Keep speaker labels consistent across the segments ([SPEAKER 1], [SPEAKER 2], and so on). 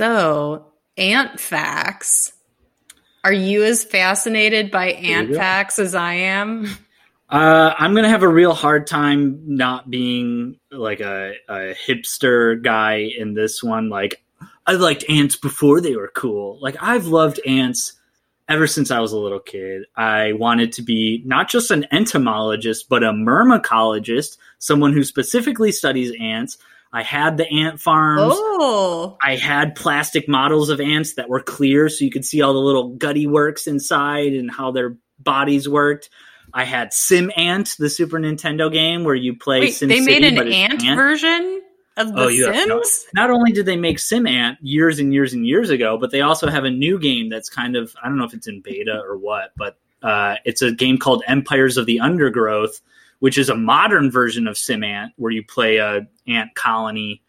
[SPEAKER 1] So, ant facts. Are you as fascinated by ant facts as I am?
[SPEAKER 2] Uh, I'm gonna have a real hard time not being like a, a hipster guy in this one. Like, I liked ants before they were cool. Like, I've loved ants ever since I was a little kid. I wanted to be not just an entomologist, but a myrmecologist, someone who specifically studies ants. I had the ant farms.
[SPEAKER 1] Oh,
[SPEAKER 2] I had plastic models of ants that were clear so you could see all the little gutty works inside and how their bodies worked. I had Sim Ant, the Super Nintendo game where you play
[SPEAKER 1] wait,
[SPEAKER 2] Sim
[SPEAKER 1] they made an
[SPEAKER 2] it's
[SPEAKER 1] ant, version of The
[SPEAKER 2] Oh, have no-
[SPEAKER 1] Sims?
[SPEAKER 2] Not only did they make Sim Ant years and years and years ago, but they also have a new game that's kind of I don't know if it's in beta or what, but uh, it's a game called Empires of the Undergrowth, which is a modern version of Sim Ant where you play a ant colony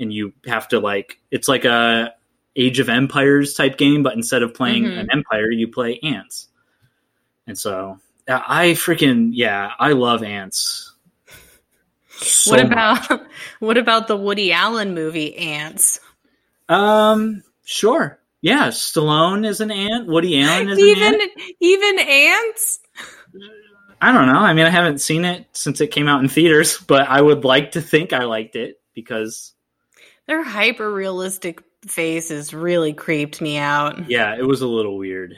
[SPEAKER 2] and you have to like it's like a Age of Empires type game, but instead of playing
[SPEAKER 1] Mhm.
[SPEAKER 2] an empire, you play ants. And so I freaking yeah, I love ants. So
[SPEAKER 1] what
[SPEAKER 2] much.
[SPEAKER 1] about what about the Woody Allen movie Ants?
[SPEAKER 2] Um, sure. Yeah, Stallone is an ant. Woody Allen is an
[SPEAKER 1] Even
[SPEAKER 2] ant.
[SPEAKER 1] even ants?
[SPEAKER 2] I don't know. I mean, I haven't seen it since it came out in theaters, but I would like to think I liked it because
[SPEAKER 1] Their hyper realistic faces really creeped me out.
[SPEAKER 2] yeah, it was a little weird.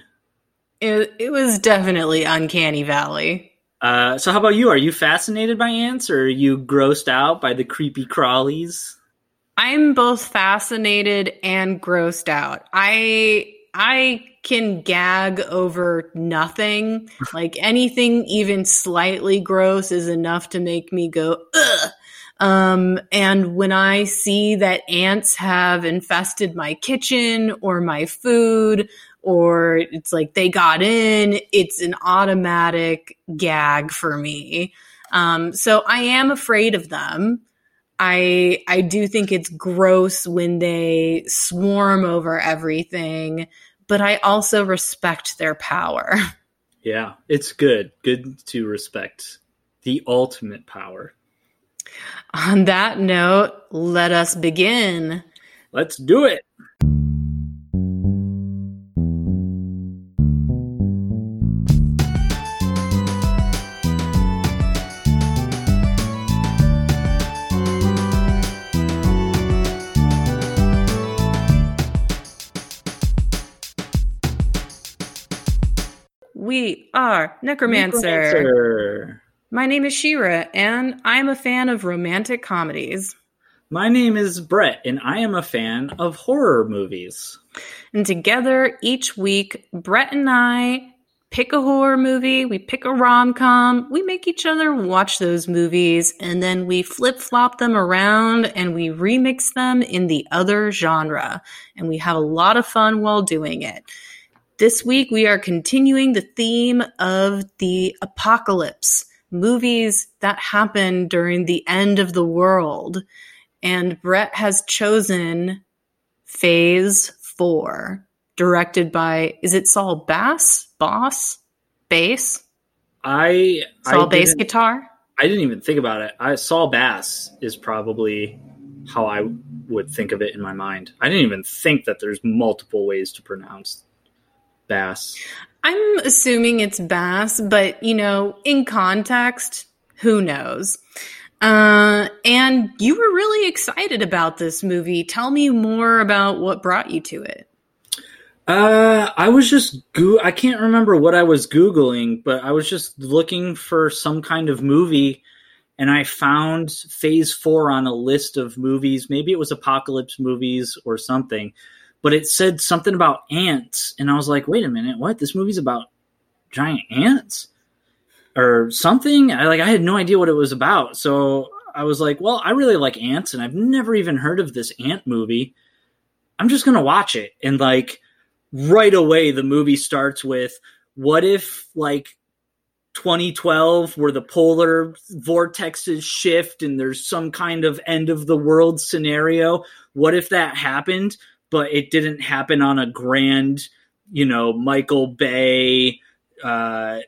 [SPEAKER 1] It, it was definitely uncanny valley.
[SPEAKER 2] Uh, so how about you? Are you fascinated by ants, or are you grossed out by the creepy crawlies?
[SPEAKER 1] I'm both fascinated and grossed out. I I can gag over nothing. Like anything even slightly gross is enough to make me go ugh. Um and when I see that ants have infested my kitchen or my food or it's like they got in, it's an automatic gag for me. Um so I am afraid of them. I I do think it's gross when they swarm over everything, but I also respect their power.
[SPEAKER 2] Yeah, it's good. Good to respect the ultimate power.
[SPEAKER 1] On that note, let us begin.
[SPEAKER 2] Let's do it.
[SPEAKER 1] Are Necromancer.
[SPEAKER 2] Necromancer.
[SPEAKER 1] My name is Shira, and I'm a fan of romantic comedies.
[SPEAKER 2] My name is Brett, and I am a fan of horror movies.
[SPEAKER 1] And together, each week, Brett and I pick a horror movie, we pick a rom com, we make each other watch those movies, and then we flip flop them around and we remix them in the other genre. And we have a lot of fun while doing it. This week, we are continuing the theme of the apocalypse movies that happen during the end of the world. And Brett has chosen Phase 4, directed by, is it Saul Bass? Boss? Bass?
[SPEAKER 2] I
[SPEAKER 1] Saul
[SPEAKER 2] I
[SPEAKER 1] Bass guitar?
[SPEAKER 2] I didn't even think about it. I Saul Bass is probably how I would think of it in my mind. I didn't even think that there's multiple ways to pronounce Bass.
[SPEAKER 1] I'm assuming it's Bass, but you know, in context, who knows? Uh, and you were really excited about this movie. Tell me more about what brought you to it.
[SPEAKER 2] Uh, I was just go- I can't remember what I was googling, but I was just looking for some kind of movie, and I found Phase Four on a list of movies. Maybe it was apocalypse movies or something, but it said something about ants, and I was like, wait a minute, what? This movie's about giant ants or something? I like I had no idea what it was about, so I was like, well, I really like ants, and I've never even heard of this ant movie. I'm just gonna watch it, and like right away the movie starts with what if like 2012 where the polar vortexes shift and there's some kind of end of the world scenario what if that happened but it didn't happen on a grand you know michael bay uh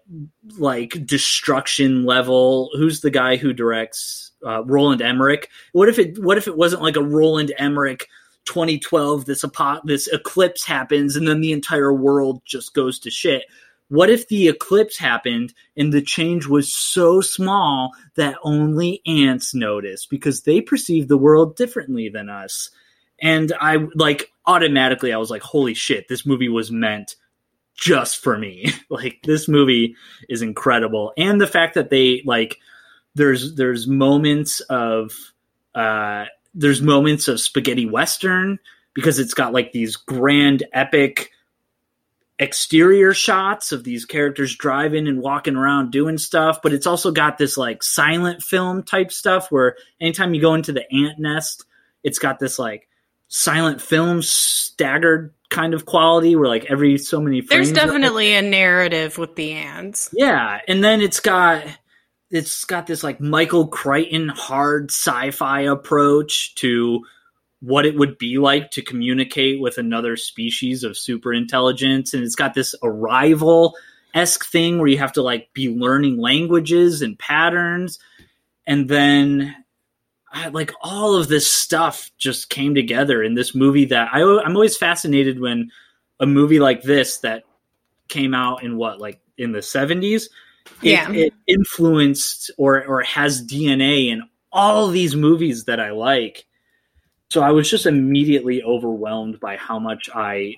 [SPEAKER 2] like destruction level. Who's the guy who directs uh, roland emmerich? What if it what if it wasn't like a roland emmerich 2012 this apo- this eclipse happens and then the entire world just goes to shit? What if the eclipse happened and the change was so small that only ants notice because they perceive the world differently than us and i like automatically i was like holy shit this movie was meant just for me. Like this movie is incredible. And the fact that they like there's there's moments of uh there's moments of spaghetti western because it's got like these grand epic exterior shots of these characters driving and walking around doing stuff but it's also got this like silent film type stuff where anytime you go into the ant nest it's got this like silent film staggered kind of quality where like every so many
[SPEAKER 1] frames there's definitely a narrative with the ants.
[SPEAKER 2] Yeah and then it's got it's got this like Michael Crichton hard sci-fi approach to what it would be like to communicate with another species of super intelligence and it's got this arrival esque thing where you have to like be learning languages and patterns and then I, like all of this stuff just came together in this movie that I, i'm always fascinated when a movie like this that came out in what like in the 70s
[SPEAKER 1] yeah.
[SPEAKER 2] it, influenced or or has DNA in all these movies that I like. So I was just immediately overwhelmed by how much I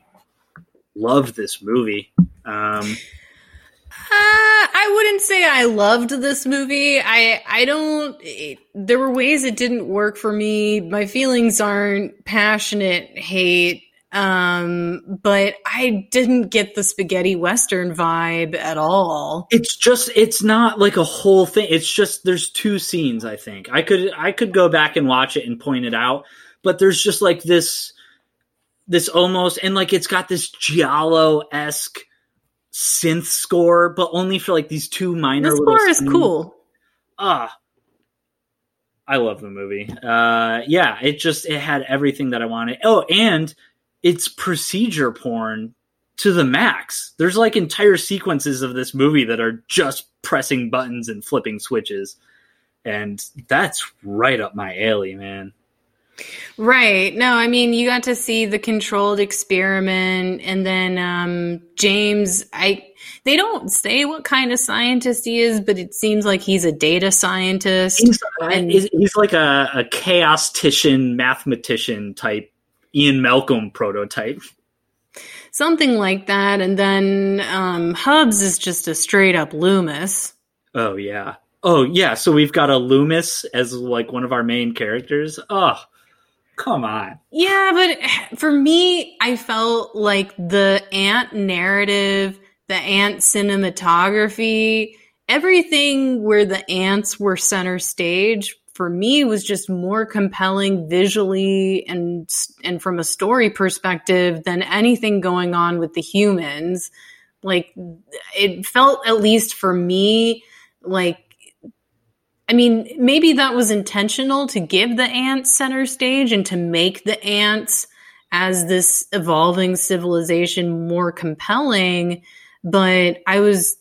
[SPEAKER 2] loved this movie. Um,
[SPEAKER 1] I wouldn't say I loved this movie. I I don't. It, there were ways it didn't work for me. My feelings aren't passionate hate. Um, but I didn't get the spaghetti western vibe at all.
[SPEAKER 2] It's just it's not like a whole thing. It's just there's two scenes, I think. I could I could go back and watch it and point it out, but there's just like this this almost and like it's got this giallo-esque synth score, but only for like these two minor
[SPEAKER 1] the score is scenes. cool.
[SPEAKER 2] Ah, I love the movie. Uh, yeah, it just it had everything that I wanted. Oh, and it's procedure porn to the max. There's like entire sequences of this movie that are just pressing buttons and flipping switches. And that's right up my alley, man.
[SPEAKER 1] Right. No, I mean, you got to see the controlled experiment and then um, James I they don't say what kind of scientist he is, but it seems like he's a data scientist.
[SPEAKER 2] He's, and he's, he's like a, a chaostician mathematician type Ian Malcolm prototype.
[SPEAKER 1] Something like that. And then um, Hubbs is just a straight up Loomis.
[SPEAKER 2] Oh, yeah. Oh, yeah. So we've got a Loomis as like one of our main characters. Oh, come on.
[SPEAKER 1] Yeah, but for me, I felt like the ant narrative, the ant cinematography, everything where the ants were center stage for me was just more compelling visually and and from a story perspective than anything going on with the humans like it felt at least for me like I mean, maybe that was intentional to give the ants center stage and to make the ants as this evolving civilization more compelling. But I was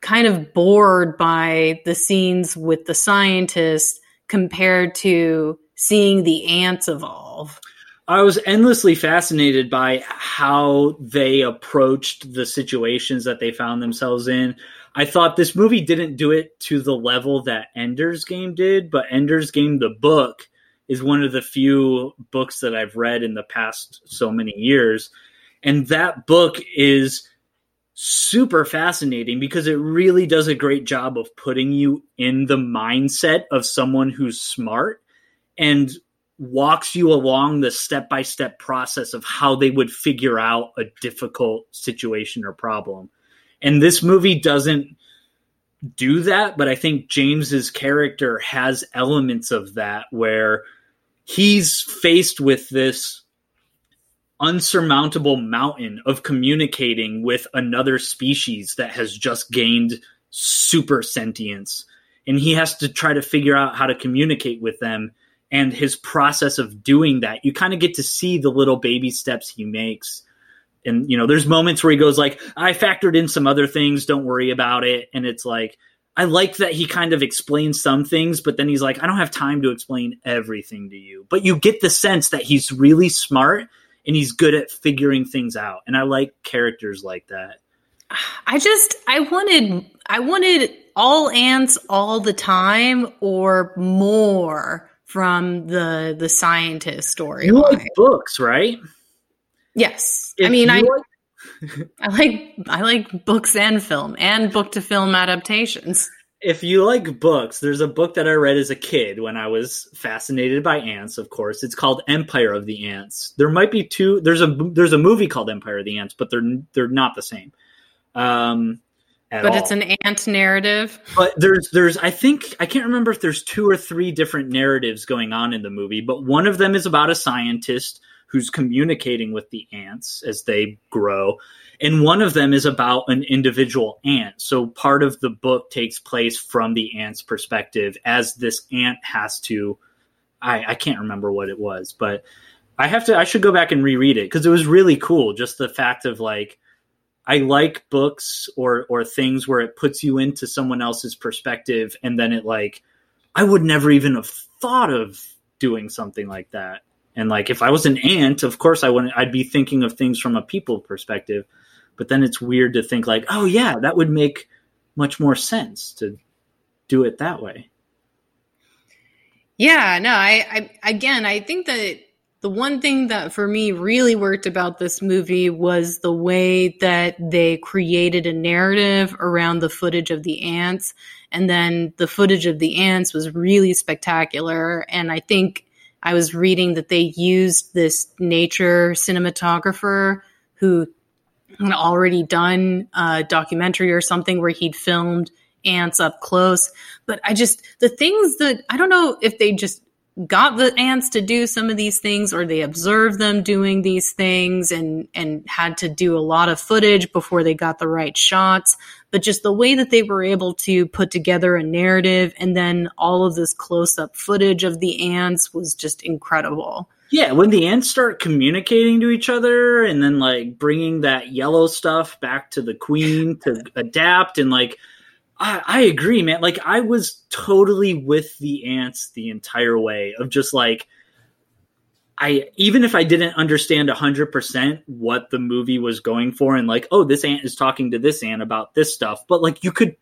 [SPEAKER 1] kind of bored by the scenes with the scientists compared to seeing the ants evolve.
[SPEAKER 2] I was endlessly fascinated by how they approached the situations that they found themselves in. I thought this movie didn't do it to the level that Ender's Game did, but Ender's Game, the book, is one of the few books that I've read in the past so many years. And that book is super fascinating because it really does a great job of putting you in the mindset of someone who's smart and walks you along the step by step process of how they would figure out a difficult situation or problem. And this movie doesn't do that, but I think James's character has elements of that where he's faced with this unsurmountable mountain of communicating with another species that has just gained super sentience. And he has to try to figure out how to communicate with them. And his process of doing that, you kind of get to see the little baby steps he makes. And, you know, there's moments where he goes like, I factored in some other things, don't worry about it. And it's like, I like that he kind of explains some things, but then he's like, I don't have time to explain everything to you. But you get the sense that he's really smart and he's good at figuring things out. And I like characters like that.
[SPEAKER 1] I just I wanted I wanted all ants all the time or more from the the scientist story.
[SPEAKER 2] You like books, right?
[SPEAKER 1] Yes. If I mean I like- I like I like books and film and book to film adaptations.
[SPEAKER 2] If you like books, there's a book that I read as a kid when I was fascinated by ants. Of course, it's called Empire of the Ants. There might be two. There's a there's a movie called Empire of the Ants, but they're they're not the same. Um,
[SPEAKER 1] but all. it's an ant narrative.
[SPEAKER 2] But there's there's I think I can't remember if there's two or three different narratives going on in the movie, but one of them is about a scientist who's communicating with the ants as they grow. And one of them is about an individual ant. So part of the book takes place from the ant's perspective as this ant has to. I, I can't remember what it was, but I have to. I should go back and reread it because it was really cool. Just the fact of like, I like books or or things where it puts you into someone else's perspective, and then it like, I would never even have thought of doing something like that. And like if I was an ant, of course I wouldn't I'd be thinking of things from a people perspective. But then it's weird to think like, oh yeah, that would make much more sense to do it that way.
[SPEAKER 1] Yeah, no, I, I again I think that the one thing that for me really worked about this movie was the way that they created a narrative around the footage of the ants. And then the footage of the ants was really spectacular. And I think I was reading that they used this nature cinematographer who had already done a documentary or something where he'd filmed ants up close. But I just, the things that I don't know if they just got the ants to do some of these things or they observed them doing these things and and had to do a lot of footage before they got the right shots but just the way that they were able to put together a narrative and then all of this close up footage of the ants was just incredible.
[SPEAKER 2] Yeah, when the ants start communicating to each other and then like bringing that yellow stuff back to the queen to adapt and like I, I agree, man. Like I was totally with the ants the entire way of just like I even if I didn't understand 100% what the movie was going for and like oh this ant is talking to this ant about this stuff but like you could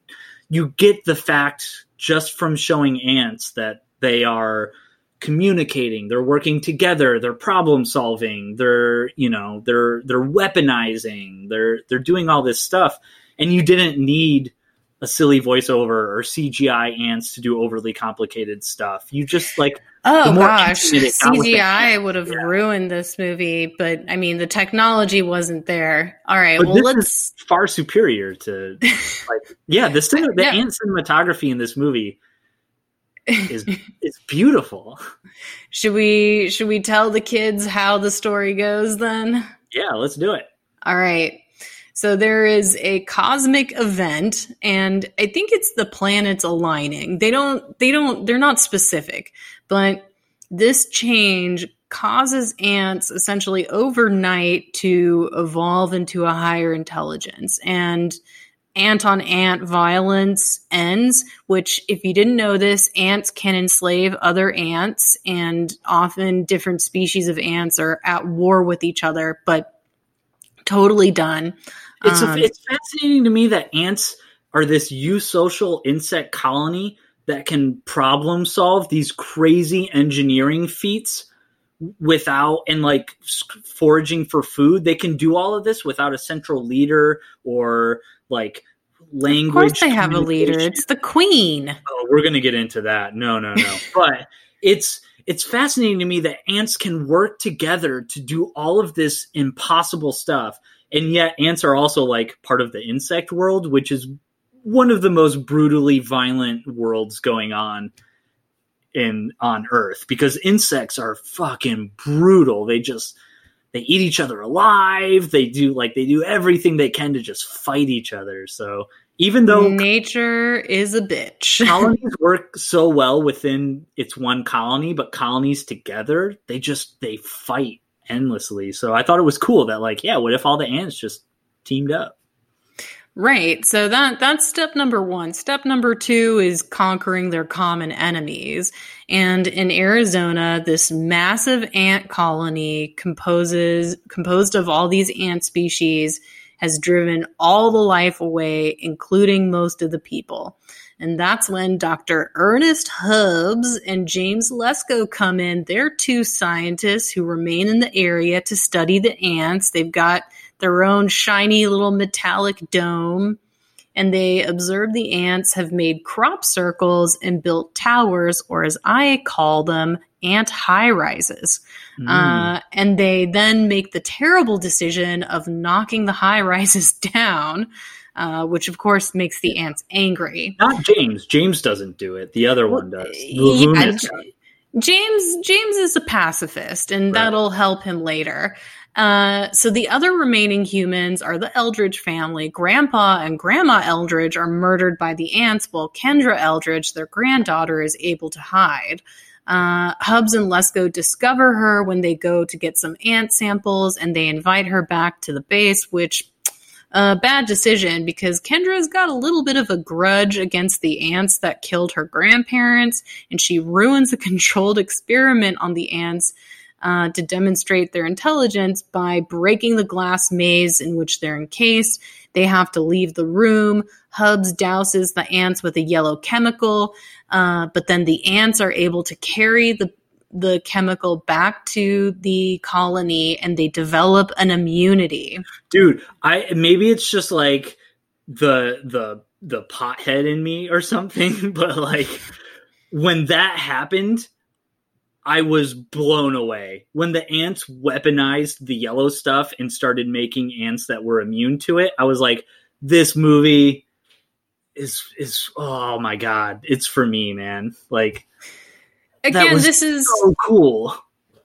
[SPEAKER 2] you get the fact just from showing ants that they are communicating they're working together they're problem solving they're you know they're they're weaponizing they're they're doing all this stuff and you didn't need a silly voiceover or CGI ants to do overly complicated stuff. You just like
[SPEAKER 1] oh gosh, CGI would have yeah. ruined this movie. But I mean, the technology wasn't there. All right, but well let's
[SPEAKER 2] far superior to like yeah the cin- the yeah. ant cinematography in this movie is is beautiful.
[SPEAKER 1] Should we should we tell the kids how the story goes then?
[SPEAKER 2] Yeah, let's do it.
[SPEAKER 1] All right. So there is a cosmic event and I think it's the planets aligning. They don't they don't they're not specific, but this change causes ants essentially overnight to evolve into a higher intelligence and ant on ant violence ends, which, if you didn't know this, ants can enslave other ants, and often different species of ants are at war with each other, but totally done.
[SPEAKER 2] It's um, a, it's fascinating to me that ants are this eusocial insect colony that can problem solve these crazy engineering feats without and like foraging for food. They can do all of this without a central leader or like language. Of
[SPEAKER 1] course, they have a leader. It's the queen.
[SPEAKER 2] Oh, we're gonna get into that. No, no, no. but it's it's fascinating to me that ants can work together to do all of this impossible stuff and yet ants are also like part of the insect world which is one of the most brutally violent worlds going on in on earth because insects are fucking brutal. They just they eat each other alive. They do like they do everything they can to just fight each other. So even though
[SPEAKER 1] nature is a bitch.
[SPEAKER 2] Colonies work so well within its one colony but colonies together they just they fight endlessly. So I thought it was cool that like, yeah, what if all the ants just teamed up?
[SPEAKER 1] Right. So that that's step number 1. Step number 2 is conquering their common enemies. And in Arizona, this massive ant colony composes composed of all these ant species has driven all the life away, including most of the people. And that's when Dr. Ernest Hubbs and James Lesko come in. They're two scientists who remain in the area to study the ants. They've got their own shiny little metallic dome. And they observe the ants have made crop circles and built towers, or as I call them, ant high rises. Mm. Uh, and they then make the terrible decision of knocking the high rises down uh, which of course makes the ants angry.
[SPEAKER 2] Not James. James doesn't do it. The other one does.
[SPEAKER 1] Yeah, James James is a pacifist, and right. that'll help him later. Uh, so the other remaining humans are the Eldridge family. Grandpa and Grandma Eldridge are murdered by the ants, while Kendra Eldridge, their granddaughter, is able to hide. Uh, Hubbs and Lesko discover her when they go to get some ant samples, and they invite her back to the base, which a bad decision because Kendra's got a little bit of a grudge against the ants that killed her grandparents, and she ruins a controlled experiment on the ants uh, to demonstrate their intelligence by breaking the glass maze in which they're encased. They have to leave the room. Hubbs douses the ants with a yellow chemical, uh, but then the ants are able to carry the the chemical back to the colony and they develop an immunity.
[SPEAKER 2] Dude, I maybe it's just like the the the pothead in me or something, but like when that happened, I was blown away. When the ants weaponized the yellow stuff and started making ants that were immune to it, I was like, this movie is is oh my god, it's for me, man. Like
[SPEAKER 1] Again, this is
[SPEAKER 2] so cool.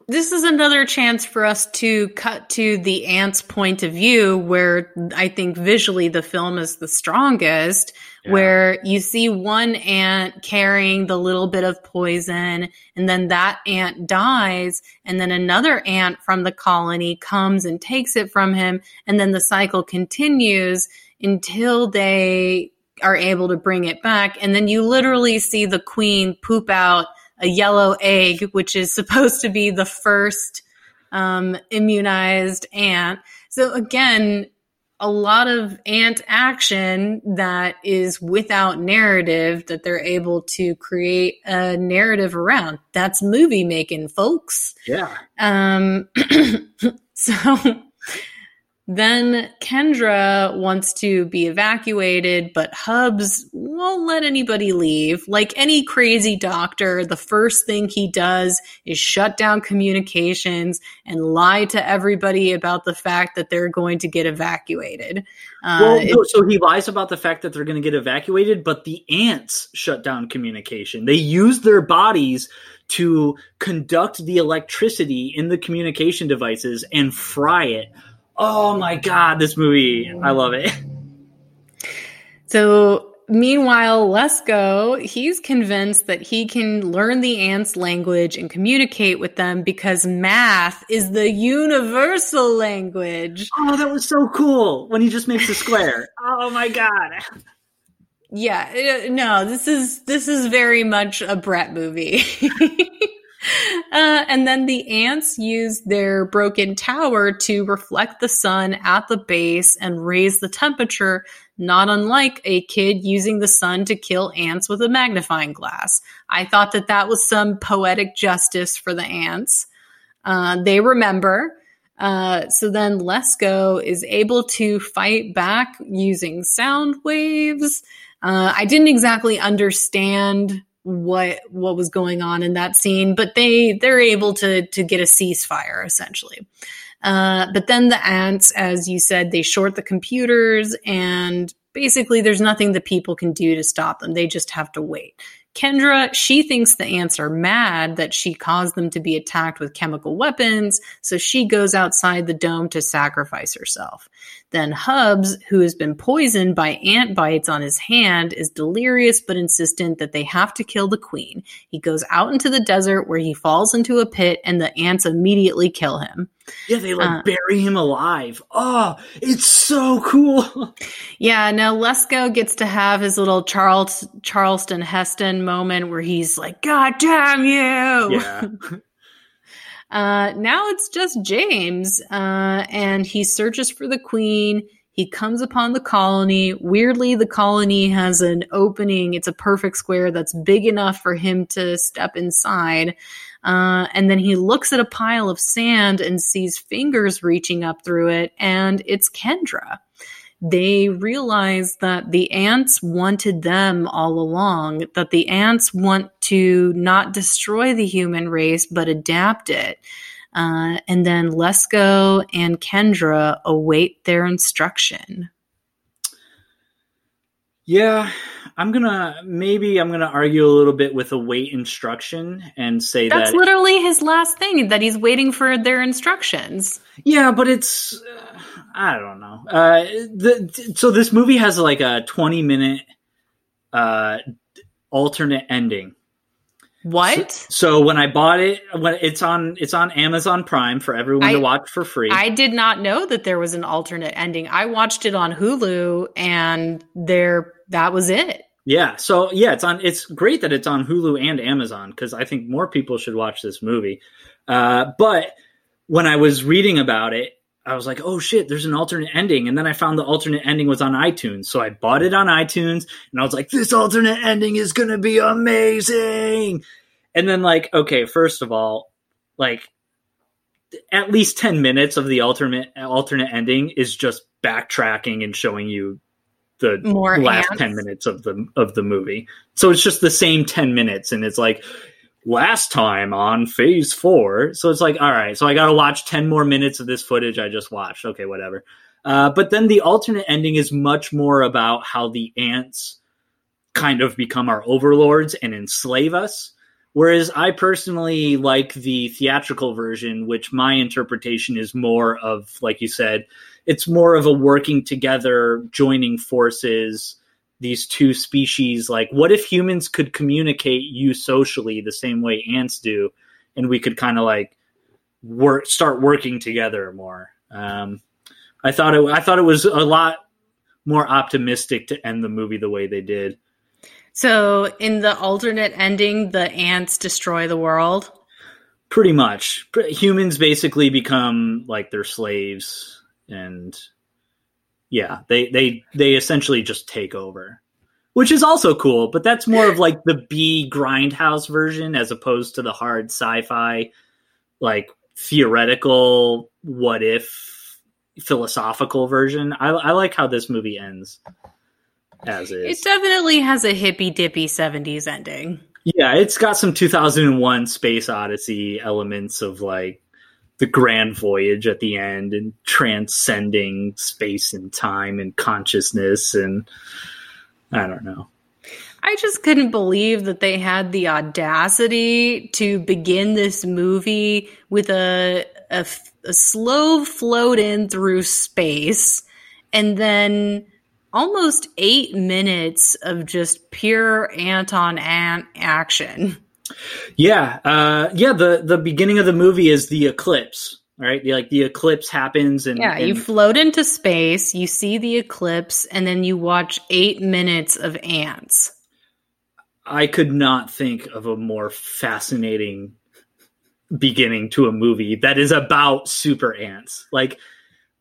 [SPEAKER 1] This is another chance for us to cut to the ant's point of view, where I think visually the film is the strongest. Yeah. Where you see one ant carrying the little bit of poison, and then that ant dies, and then another ant from the colony comes and takes it from him, and then the cycle continues until they are able to bring it back. And then you literally see the queen poop out a yellow egg, which is supposed to be the first um, immunized ant. So again, a lot of ant action that is without narrative that they're able to create a narrative around. That's movie making, folks.
[SPEAKER 2] Yeah.
[SPEAKER 1] Um, so then Kendra wants to be evacuated, but Hubbs won't let anybody leave. Like any crazy doctor, the first thing he does is shut down communications and lie to everybody about the fact that they're going to get evacuated.
[SPEAKER 2] Uh, well, no, so he lies about the fact that they're going to get evacuated, but the ants shut down communication. They use their bodies to conduct the electricity in the communication devices and fry it Oh my god, this movie! I love it.
[SPEAKER 1] So meanwhile, Lesko, he's convinced that he can learn the ants' language and communicate with them because math is the universal language.
[SPEAKER 2] Oh, that was so cool when he just makes a square. oh my god.
[SPEAKER 1] Yeah, uh, no, this is this is very much a Brett movie. Uh, and then the ants use their broken tower to reflect the sun at the base and raise the temperature, not unlike a kid using the sun to kill ants with a magnifying glass. I thought that that was some poetic justice for the ants. Uh, they remember. Uh, so then Lesko is able to fight back using sound waves. Uh, I didn't exactly understand what what was going on in that scene, but they they're able to to get a ceasefire essentially. Uh, but then the ants, as you said, they short the computers, and basically there's nothing that people can do to stop them. They just have to wait. Kendra, she thinks the ants are mad that she caused them to be attacked with chemical weapons, so she goes outside the dome to sacrifice herself. Then Hubbs, who has been poisoned by ant bites on his hand, is delirious but insistent that they have to kill the queen. He goes out into the desert where he falls into a pit and the ants immediately kill him.
[SPEAKER 2] Yeah, they like uh, bury him alive. Oh, it's so cool.
[SPEAKER 1] yeah, now Lesko gets to have his little Charles Charleston Heston moment where he's like, God damn you. Yeah. uh, now it's just James, uh, and he searches for the queen. He comes upon the colony. Weirdly, the colony has an opening. It's a perfect square that's big enough for him to step inside. Uh, and then he looks at a pile of sand and sees fingers reaching up through it, and it's Kendra. They realize that the ants wanted them all along, that the ants want to not destroy the human race, but adapt it. Uh, and then Lesko and Kendra await their instruction.
[SPEAKER 2] Yeah, I'm gonna maybe I'm gonna argue a little bit with await instruction and say
[SPEAKER 1] that's
[SPEAKER 2] that
[SPEAKER 1] literally his last thing that he's waiting for their instructions.
[SPEAKER 2] Yeah, but it's uh, I don't know. Uh, the, so this movie has like a 20 minute uh, alternate ending
[SPEAKER 1] what?
[SPEAKER 2] So, so, when I bought it, when it's on, it's on Amazon Prime for everyone I, to watch for free.
[SPEAKER 1] I did not know that there was an alternate ending. I watched it on Hulu, and there, that was it.
[SPEAKER 2] Yeah. So yeah, it's on. It's great that it's on Hulu and Amazon because I think more people should watch this movie. Uh, but when I was reading about it, I was like, oh shit, there's an alternate ending. And then I found the alternate ending was on iTunes. So I bought it on iTunes and I was like, this alternate ending is going to be amazing. And then, like, okay, first of all, like, at least 10 minutes of the alternate alternate ending is just backtracking and showing you the More last ants. 10 minutes of the of the movie. So it's just the same 10 minutes and it's like last time on phase four. So it's like, all right, so I got to watch 10 more minutes of this footage I just watched. Okay, whatever. Uh, but then the alternate ending is much more about how the ants kind of become our overlords and enslave us. Whereas I personally like the theatrical version, which my interpretation is more of, like you said, it's more of a working together, joining forces, these two species like what if humans could communicate eusocially the same way ants do and we could kind of like work start working together more? Um, i thought it i thought it was a lot more optimistic to end the movie the way they did.
[SPEAKER 1] So in the alternate ending the ants destroy the world?
[SPEAKER 2] Pretty much. Humans basically become like their slaves and yeah, they they they essentially just take over, which is also cool. But that's more of like the B grindhouse version as opposed to the hard sci-fi, like theoretical what if philosophical version. I, I like how this movie ends as is.
[SPEAKER 1] It definitely has a hippy dippy seventies ending.
[SPEAKER 2] Yeah, it's got some 2001 Space Odyssey elements of like the grand voyage at the end and transcending space and time and consciousness and I don't know.
[SPEAKER 1] I just couldn't believe that they had the audacity to begin this movie with a, a, a slow float in through space and then almost eight minutes of just pure Anton ant action.
[SPEAKER 2] Yeah, uh, yeah. The the beginning of the movie is the eclipse, right? Like the eclipse happens, and
[SPEAKER 1] yeah,
[SPEAKER 2] and-
[SPEAKER 1] you float into space, you see the eclipse, and then you watch eight minutes of ants.
[SPEAKER 2] I could not think of a more fascinating beginning to a movie that is about super ants. Like,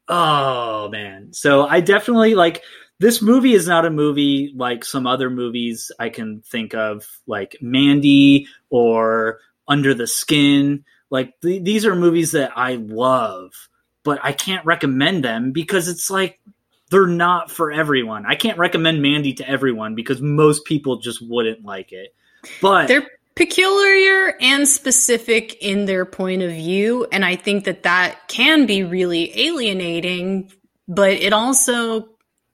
[SPEAKER 2] oh man! So I definitely like this movie is not a movie like some other movies I can think of, like Mandy or Under the Skin. Like th- these are movies that I love, but I can't recommend them because it's like they're not for everyone. I can't recommend Mandy to everyone because most people just wouldn't like it. But
[SPEAKER 1] they're peculiar and specific in their point of view, and I think that that can be really alienating. But it also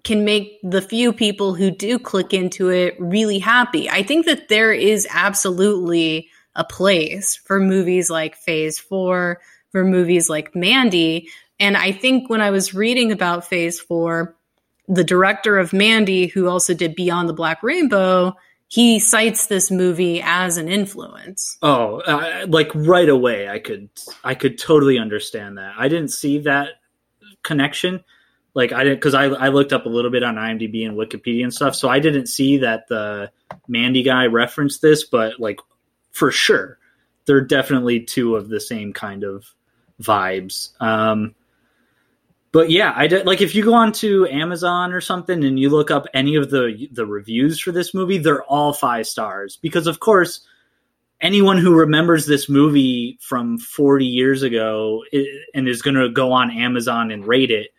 [SPEAKER 1] can make the few people who do click into it really happy. I think that there is absolutely a place for movies like Phase 4, for movies like Mandy. And I think when I was reading about Phase 4, the director of Mandy, who also did Beyond the Black Rainbow, he cites this movie as an influence.
[SPEAKER 2] Oh, uh, like right away, I could I could totally understand that. I didn't see that connection. Like I didn't because I I looked up a little bit on IMDb and Wikipedia and stuff, so I didn't see that the Mandy guy referenced this, but like for sure, they're definitely two of the same kind of vibes. Um, but yeah, I did, like if you go onto Amazon or something and you look up any of the the reviews for this movie, they're all five stars because of course anyone who remembers this movie from 40 years ago and is going to go on Amazon and rate it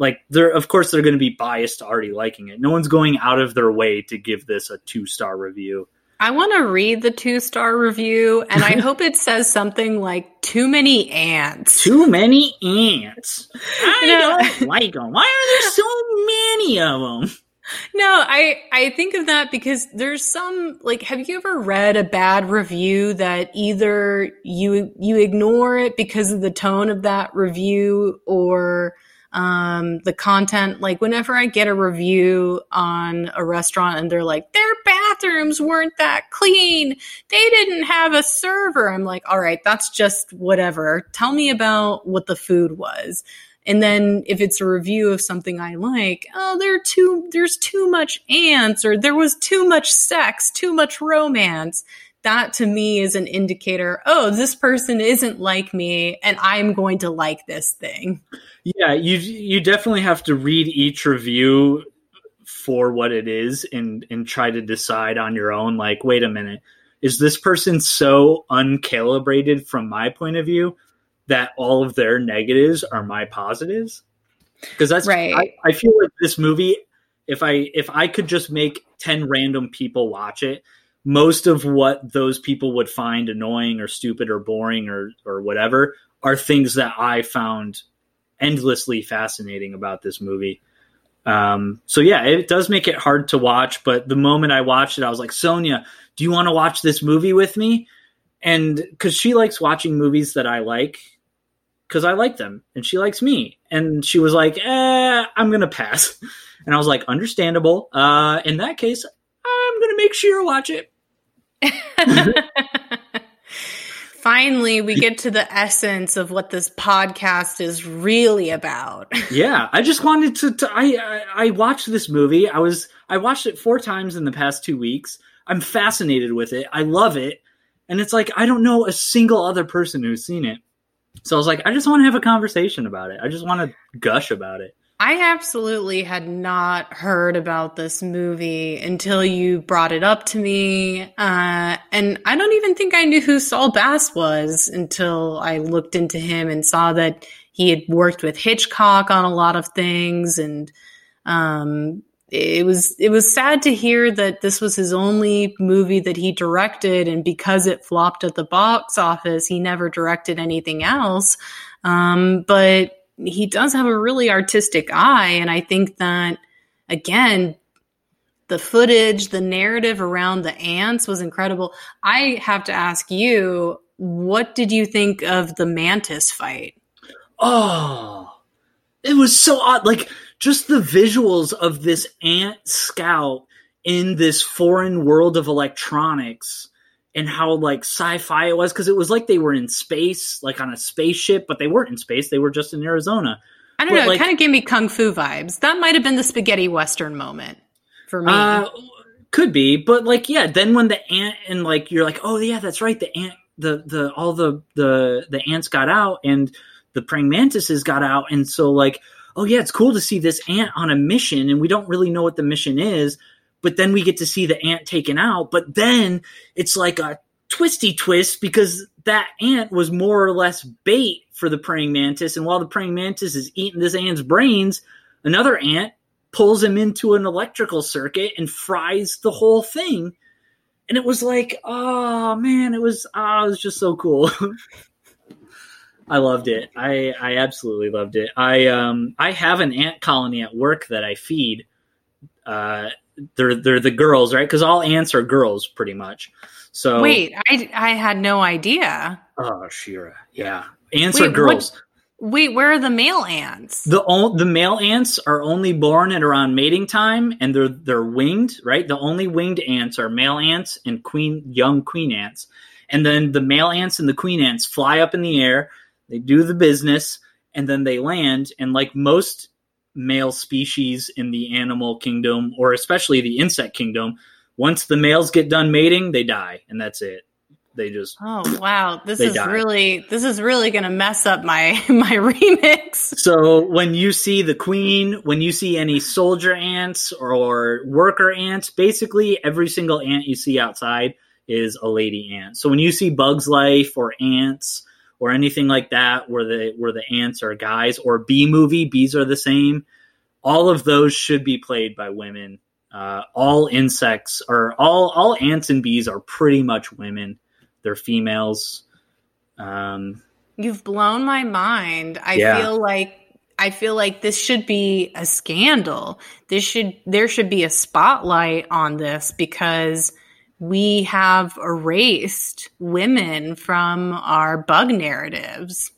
[SPEAKER 2] like they're of course they're going to be biased to already liking it. No one's going out of their way to give this a 2-star review.
[SPEAKER 1] I want to read the two star review, and I hope it says something like "too many ants."
[SPEAKER 2] Too many ants. I don't like them. Why are there so many of them?
[SPEAKER 1] No, I I think of that because there's some like have you ever read a bad review that either you you ignore it because of the tone of that review or um, the content. Like whenever I get a review on a restaurant and they're like, their bathrooms weren't that clean. They didn't have a server. I'm like, all right, that's just whatever. Tell me about what the food was. And then if it's a review of something I like, oh, there too, there's too much ants or there was too much sex, too much romance that to me is an indicator oh this person isn't like me and i'm going to like this thing.
[SPEAKER 2] Yeah you you definitely have to read each review for what it is and and try to decide on your own like wait a minute is this person so uncalibrated from my point of view that all of their negatives are my positives? Because that's right. I, I feel like this movie if i if i could just make 10 random people watch it most of what those people would find annoying or stupid or boring or or whatever are things that I found endlessly fascinating about this movie. Um, so yeah, it does make it hard to watch, but the moment I watched it, I was like, Sonia, do you want to watch this movie with me? And because she likes watching movies that I like, because I like them, and she likes me. And she was like, eh, I'm gonna pass. And I was like, understandable. Uh, in that case, I'm gonna make sure you watch it.
[SPEAKER 1] Finally, we get to the essence of what this podcast is really about.
[SPEAKER 2] yeah, I just wanted to. to I, I, I watched this movie. I was I watched it four times in the past two weeks. I'm fascinated with it. I love it, and it's like I don't know a single other person who's seen it. So I was like, I just want to have a conversation about it. I just want to gush about it.
[SPEAKER 1] I absolutely had not heard about this movie until you brought it up to me. Uh, and I don't even think I knew who Saul Bass was until I looked into him and saw that he had worked with Hitchcock on a lot of things. And, um, it was, it was sad to hear that this was his only movie that he directed. And because it flopped at the box office, he never directed anything else. Um, but he does have a really artistic eye. And I think that, again, the footage, the narrative around the ants was incredible. I have to ask you, what did you think of the mantis fight?
[SPEAKER 2] Oh, it was so odd. Like, just the visuals of this ant scout in this foreign world of electronics and how like sci-fi it was because it was like they were in space, like on a spaceship, but they weren't in space; they were just in Arizona.
[SPEAKER 1] I don't but, know. Like, it kind of gave me kung fu vibes. That might have been the spaghetti western moment for me. Uh,
[SPEAKER 2] could be, but like, yeah. Then when the ant and like you're like, oh yeah, that's right. The ant, the the all the the the ants got out and the praying mantises got out, and so like, oh yeah, it's cool to see this ant on a mission, and we don't really know what the mission is but then we get to see the ant taken out. But then it's like a twisty twist because that ant was more or less bait for the praying mantis. And while the praying mantis is eating this ant's brains, another ant pulls him into an electrical circuit and fries the whole thing. And it was like, oh man, it was oh, it was just so cool. I loved it. I I absolutely loved it. I um I have an ant colony at work that I feed. Uh, they're they're the girls, right? Because all ants are girls, pretty much. So
[SPEAKER 1] wait, I I had no idea.
[SPEAKER 2] Oh, Shira, yeah, ants wait, are girls.
[SPEAKER 1] Wait, where are the male ants?
[SPEAKER 2] The o- the male ants are only born at around mating time, and they're they're winged, right? The only winged ants are male ants and queen young queen ants, and then the male ants and the queen ants fly up in the air. They do the business, and then they land. And like most male species in the animal kingdom, or especially the insect kingdom, once the males get done mating, they die, and that's it. They just
[SPEAKER 1] oh wow, this is
[SPEAKER 2] die.
[SPEAKER 1] really this is really gonna mess up my my remix.
[SPEAKER 2] So when you see the queen, when you see any soldier ants or worker ants, basically every single ant you see outside is a lady ant. So when you see Bugs Life or ants or anything like that, where the where the ants are guys, or B movie, bees are the same. All of those should be played by women. Uh, all insects or all all ants and bees are pretty much women. They're females. Um,
[SPEAKER 1] You've blown my mind. I
[SPEAKER 2] Yeah.
[SPEAKER 1] feel like I feel like this should be a scandal. This should there should be a spotlight on this because we have erased women from our bug narratives.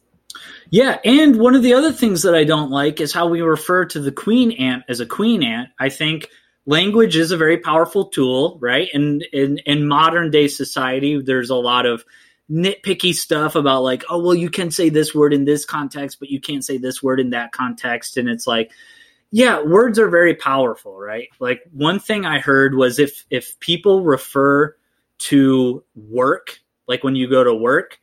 [SPEAKER 2] Yeah, and one of the other things that I don't like is how we refer to the queen ant as a queen ant. I think language is a very powerful tool, right? And in, in modern day society, there's a lot of nitpicky stuff about like, oh, well, you can say this word in this context, but you can't say this word in that context. And it's like, yeah, words are very powerful, right? Like one thing I heard was if if people refer to work, like when you go to work,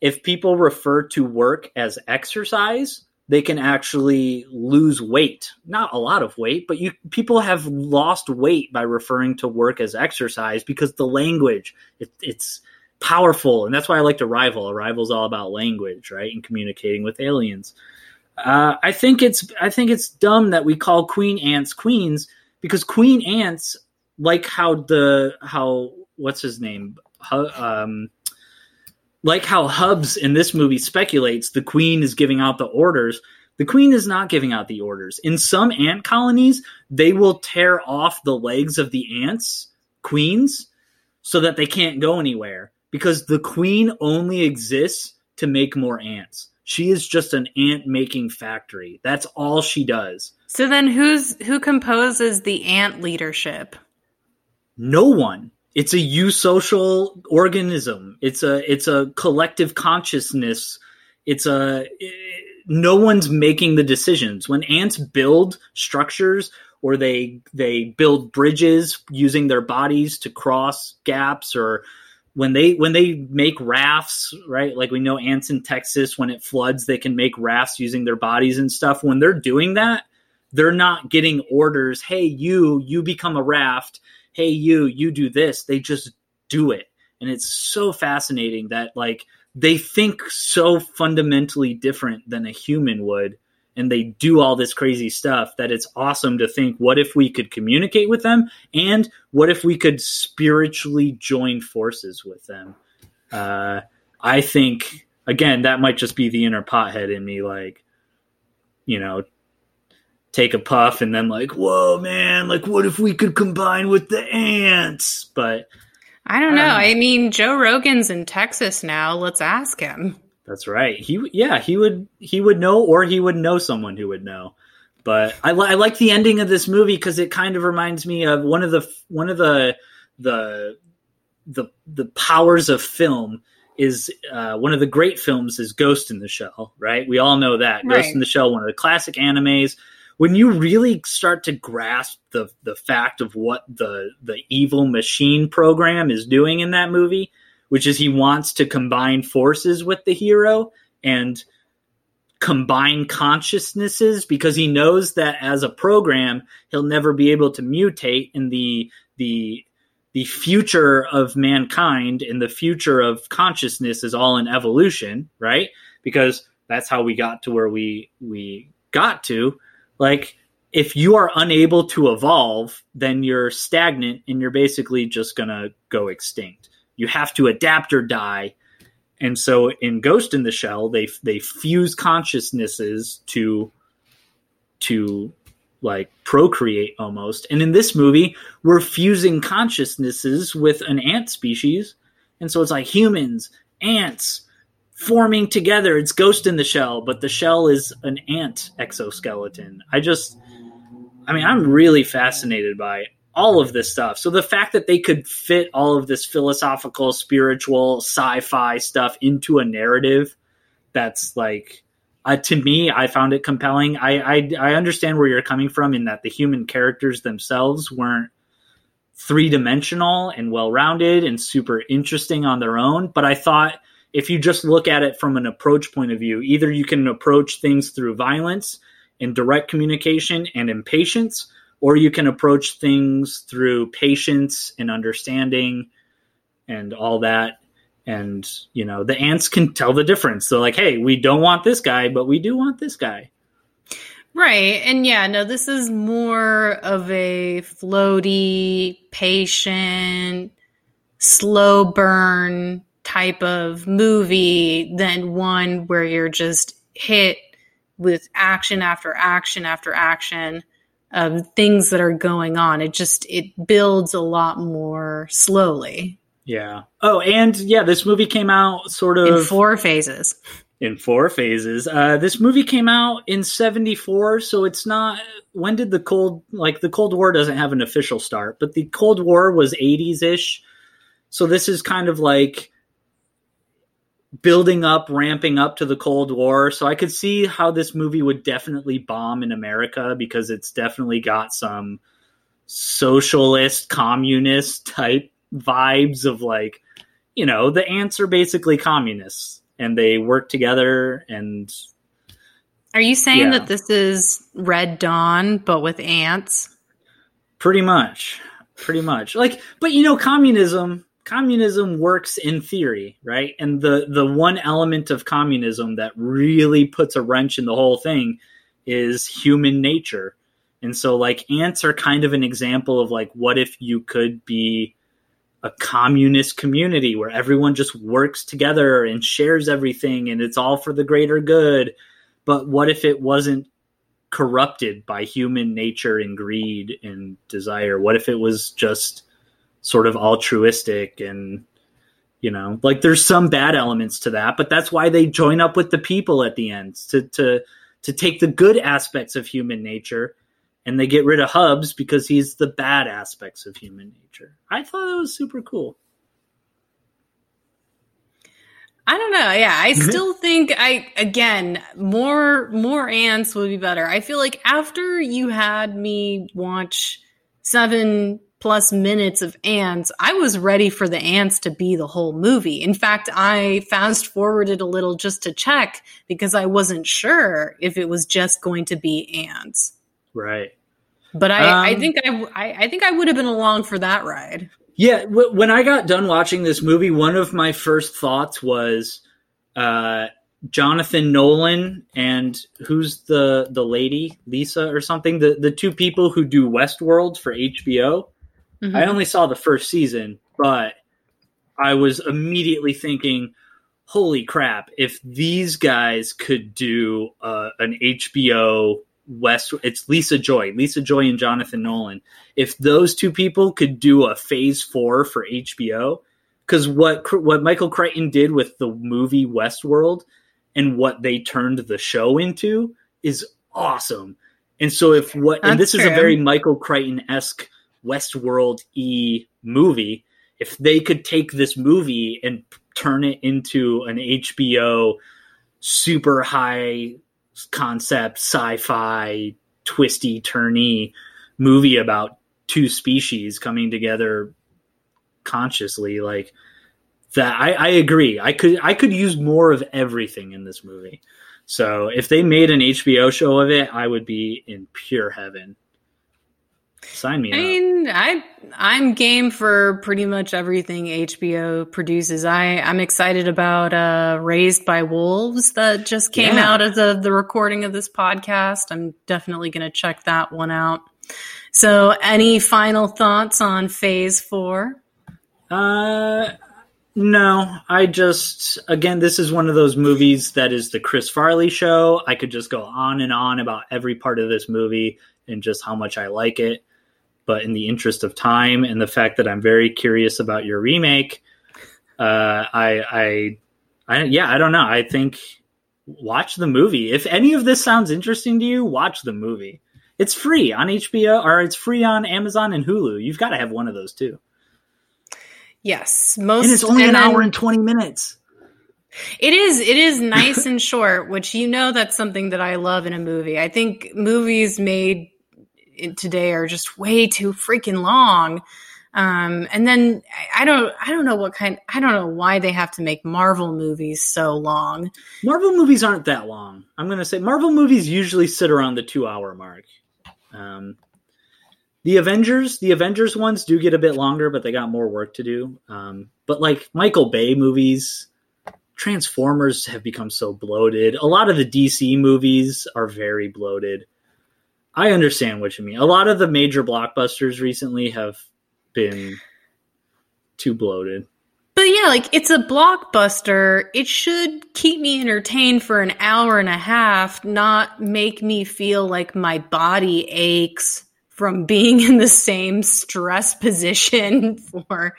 [SPEAKER 2] if people refer to work as exercise, they can actually lose weight. Not a lot of weight, but you people have lost weight by referring to work as exercise because the language it, it's powerful, and that's why I like to rival. Is all about language, right, and communicating with aliens. Uh, I think it's I think it's dumb that we call queen ants queens because queen ants like how the how what's his name um like how Hubbs in this movie speculates the queen is giving out the orders. The queen is not giving out the orders. In some ant colonies, they will tear off the legs of the ants, queens, so that they can't go anywhere because the queen only exists to make more ants. She is just an ant making factory. That's all she does.
[SPEAKER 1] So then who's who composes the ant leadership?
[SPEAKER 2] no one it's a eusocial organism it's a it's a collective consciousness it's a no one's making the decisions when ants build structures or they they build bridges using their bodies to cross gaps or when they when they make rafts right? Like we know ants in texas when it floods they can make rafts using their bodies and stuff. When they're doing that they're not getting orders hey you you become a raft. Hey you you do this. They just do it. And it's so fascinating that like they think so fundamentally different than a human would and they do all this crazy stuff that it's awesome to think what if we could communicate with them and what if we could spiritually join forces with them uh, i think again that might just be the inner pothead in me like you know take a puff and then like whoa man like what if we could combine with the ants but
[SPEAKER 1] I don't know.
[SPEAKER 2] I don't know.
[SPEAKER 1] I mean, Joe Rogan's in Texas now. Let's ask him.
[SPEAKER 2] That's right. He yeah, he would he would know or he would know someone who would know. But I, I like the ending of this movie because it kind of reminds me of one of the one of the the the the powers of film is uh, one of the great films is Ghost in the Shell, right? We all know that Ghost in the Shell, one of the classic animes. When you really start to grasp the the fact of what the the evil machine program is doing in that movie, which is he wants to combine forces with the hero and combine consciousnesses because he knows that as a program he'll never be able to mutate in the the the future of mankind and the future of consciousness is all in evolution right? Because that's how we got to where we we got to. Like if you are unable to evolve then you're stagnant and you're basically just gonna go extinct you have to adapt or die and so in Ghost in the Shell, they they fuse consciousnesses to to like procreate almost. And in this movie, we're fusing consciousnesses with an ant species, and so it's like humans, ants, forming together. It's Ghost in the Shell, but the shell is an ant exoskeleton. I just, I mean, I'm really fascinated by all of this stuff. So the fact that they could fit all of this philosophical, spiritual, sci-fi stuff into a narrative that's like uh, to me, I found it compelling. I, I I understand where you're coming from in that the human characters themselves weren't three dimensional and well rounded and super interesting on their own. But I thought if you just look at it from an approach point of view, either you can approach things through violence and direct communication and impatience, or you can approach things through patience and understanding and all that. And you know the ants can tell the difference. They're like hey we don't want this guy but we do want this guy.
[SPEAKER 1] Right. And yeah no this is more of a floaty patient slow burn type of movie than one where you're just hit with action after action after action of things that are going on it just it builds a lot more slowly
[SPEAKER 2] yeah. Oh, and yeah, this movie came out sort of
[SPEAKER 1] in four phases.
[SPEAKER 2] In four phases. Uh, this movie came out in '74, so it's not. When did the Cold like the Cold War doesn't have an official start, but the Cold War was '80s ish. So this is kind of like building up, ramping up to the Cold War. So I could see how this movie would definitely bomb in America because it's definitely got some socialist, communist type vibes of like, you know, the ants are basically communists and they work together and
[SPEAKER 1] Are you saying yeah. that this is Red Dawn but with ants?
[SPEAKER 2] Pretty much. Pretty much. Like but you know communism communism works in theory, right? And the the one element of communism that really puts a wrench in the whole thing is human nature. And so like ants are kind of an example of like what if you could be a communist community where everyone just works together and shares everything and it's all for the greater good. But what if it wasn't corrupted by human nature and greed and desire? What if it was just sort of altruistic and you know, like there's some bad elements to that, but that's why they join up with the people at the end to to to take the good aspects of human nature and they get rid of Hubbs because he's the bad aspects of human nature. I thought that was super cool.
[SPEAKER 1] I don't know. Yeah, I mm-hmm. still think I again more more ants would be better. I feel like after you had me watch seven plus minutes of ants, I was ready for the ants to be the whole movie. In fact, I fast forwarded a little just to check because I wasn't sure if it was just going to be ants.
[SPEAKER 2] Right.
[SPEAKER 1] But I, um, I think I, I think I would have been along for that ride.
[SPEAKER 2] Yeah, w- when I got done watching this movie, one of my first thoughts was uh, Jonathan Nolan and who's the the lady Lisa or something the the two people who do Westworld for HBO. Mm-hmm. I only saw the first season, but I was immediately thinking, "Holy crap! If these guys could do uh, an HBO West. It's Lisa Joy, Lisa Joy, and Jonathan Nolan. If those two people could do a Phase Four for HBO, because what what Michael Crichton did with the movie Westworld and what they turned the show into is awesome. And so if what That's and this true. is a very Michael Crichton esque Westworld e movie, if they could take this movie and turn it into an HBO super high concept sci-fi twisty turny movie about two species coming together consciously like that I, I agree. I could i could use more of everything in this movie. So if they made an hbo show of it i would be in pure heaven Sign me
[SPEAKER 1] I up. mean, I I'm game for pretty much everything HBO produces. I I'm excited about uh, Raised by Wolves that just came yeah. out as of the recording of this podcast. I'm definitely going to check that one out. So, any final thoughts on Phase Four?
[SPEAKER 2] Uh, no. I just again, this is one of those movies that is the Chris Farley show. I could just go on and on about every part of this movie and just how much I like it but in the interest of time and the fact that I'm very curious about your remake, uh, I, I I yeah, I don't know. I think watch the movie. If any of this sounds interesting to you, watch the movie. It's free on HBO or it's free on Amazon and Hulu. You've got to have one of those too.
[SPEAKER 1] Yes, most
[SPEAKER 2] And it's only an
[SPEAKER 1] and then-
[SPEAKER 2] hour and 20 minutes.
[SPEAKER 1] It is. It is nice and short, which you know that's something that I love in a movie. I think movies made today are just way too freaking long. Um, and then I- don't. I don't know what kind. I don't know why they have to make Marvel movies so long.
[SPEAKER 2] Marvel movies aren't that long. I'm going to say Marvel movies usually sit around the 2-hour mark. Um the Avengers, the Avengers ones do get a bit longer, but they got more work to do. Um, but like Michael Bay movies, Transformers have become so bloated. A lot of the DC movies are very bloated. I understand what you mean. A lot of the major blockbusters recently have been too bloated.
[SPEAKER 1] But yeah, like it's a blockbuster. It should keep me entertained for an hour and a half, not make me feel like my body aches from being in the same stress position for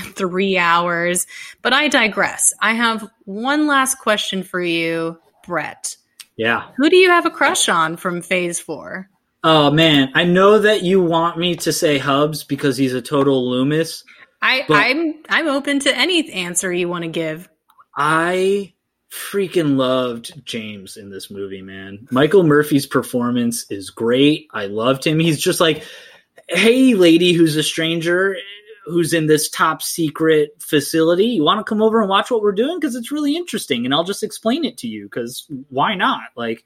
[SPEAKER 1] three hours. But I digress. I have one last question for you, Brett.
[SPEAKER 2] Yeah.
[SPEAKER 1] Who do you have a crush on from phase four?
[SPEAKER 2] Oh man, I know that you want me to say Hubbs because he's a total Loomis.
[SPEAKER 1] I, I'm I'm open to any answer you want to give.
[SPEAKER 2] I freaking loved James in this movie, man. Michael Murphy's performance is great. I loved him. He's just like, hey, lady who's a stranger who's in this top secret facility. You want to come over and watch what we're doing? Because it's really interesting. And I'll just explain it to you because why not? Like,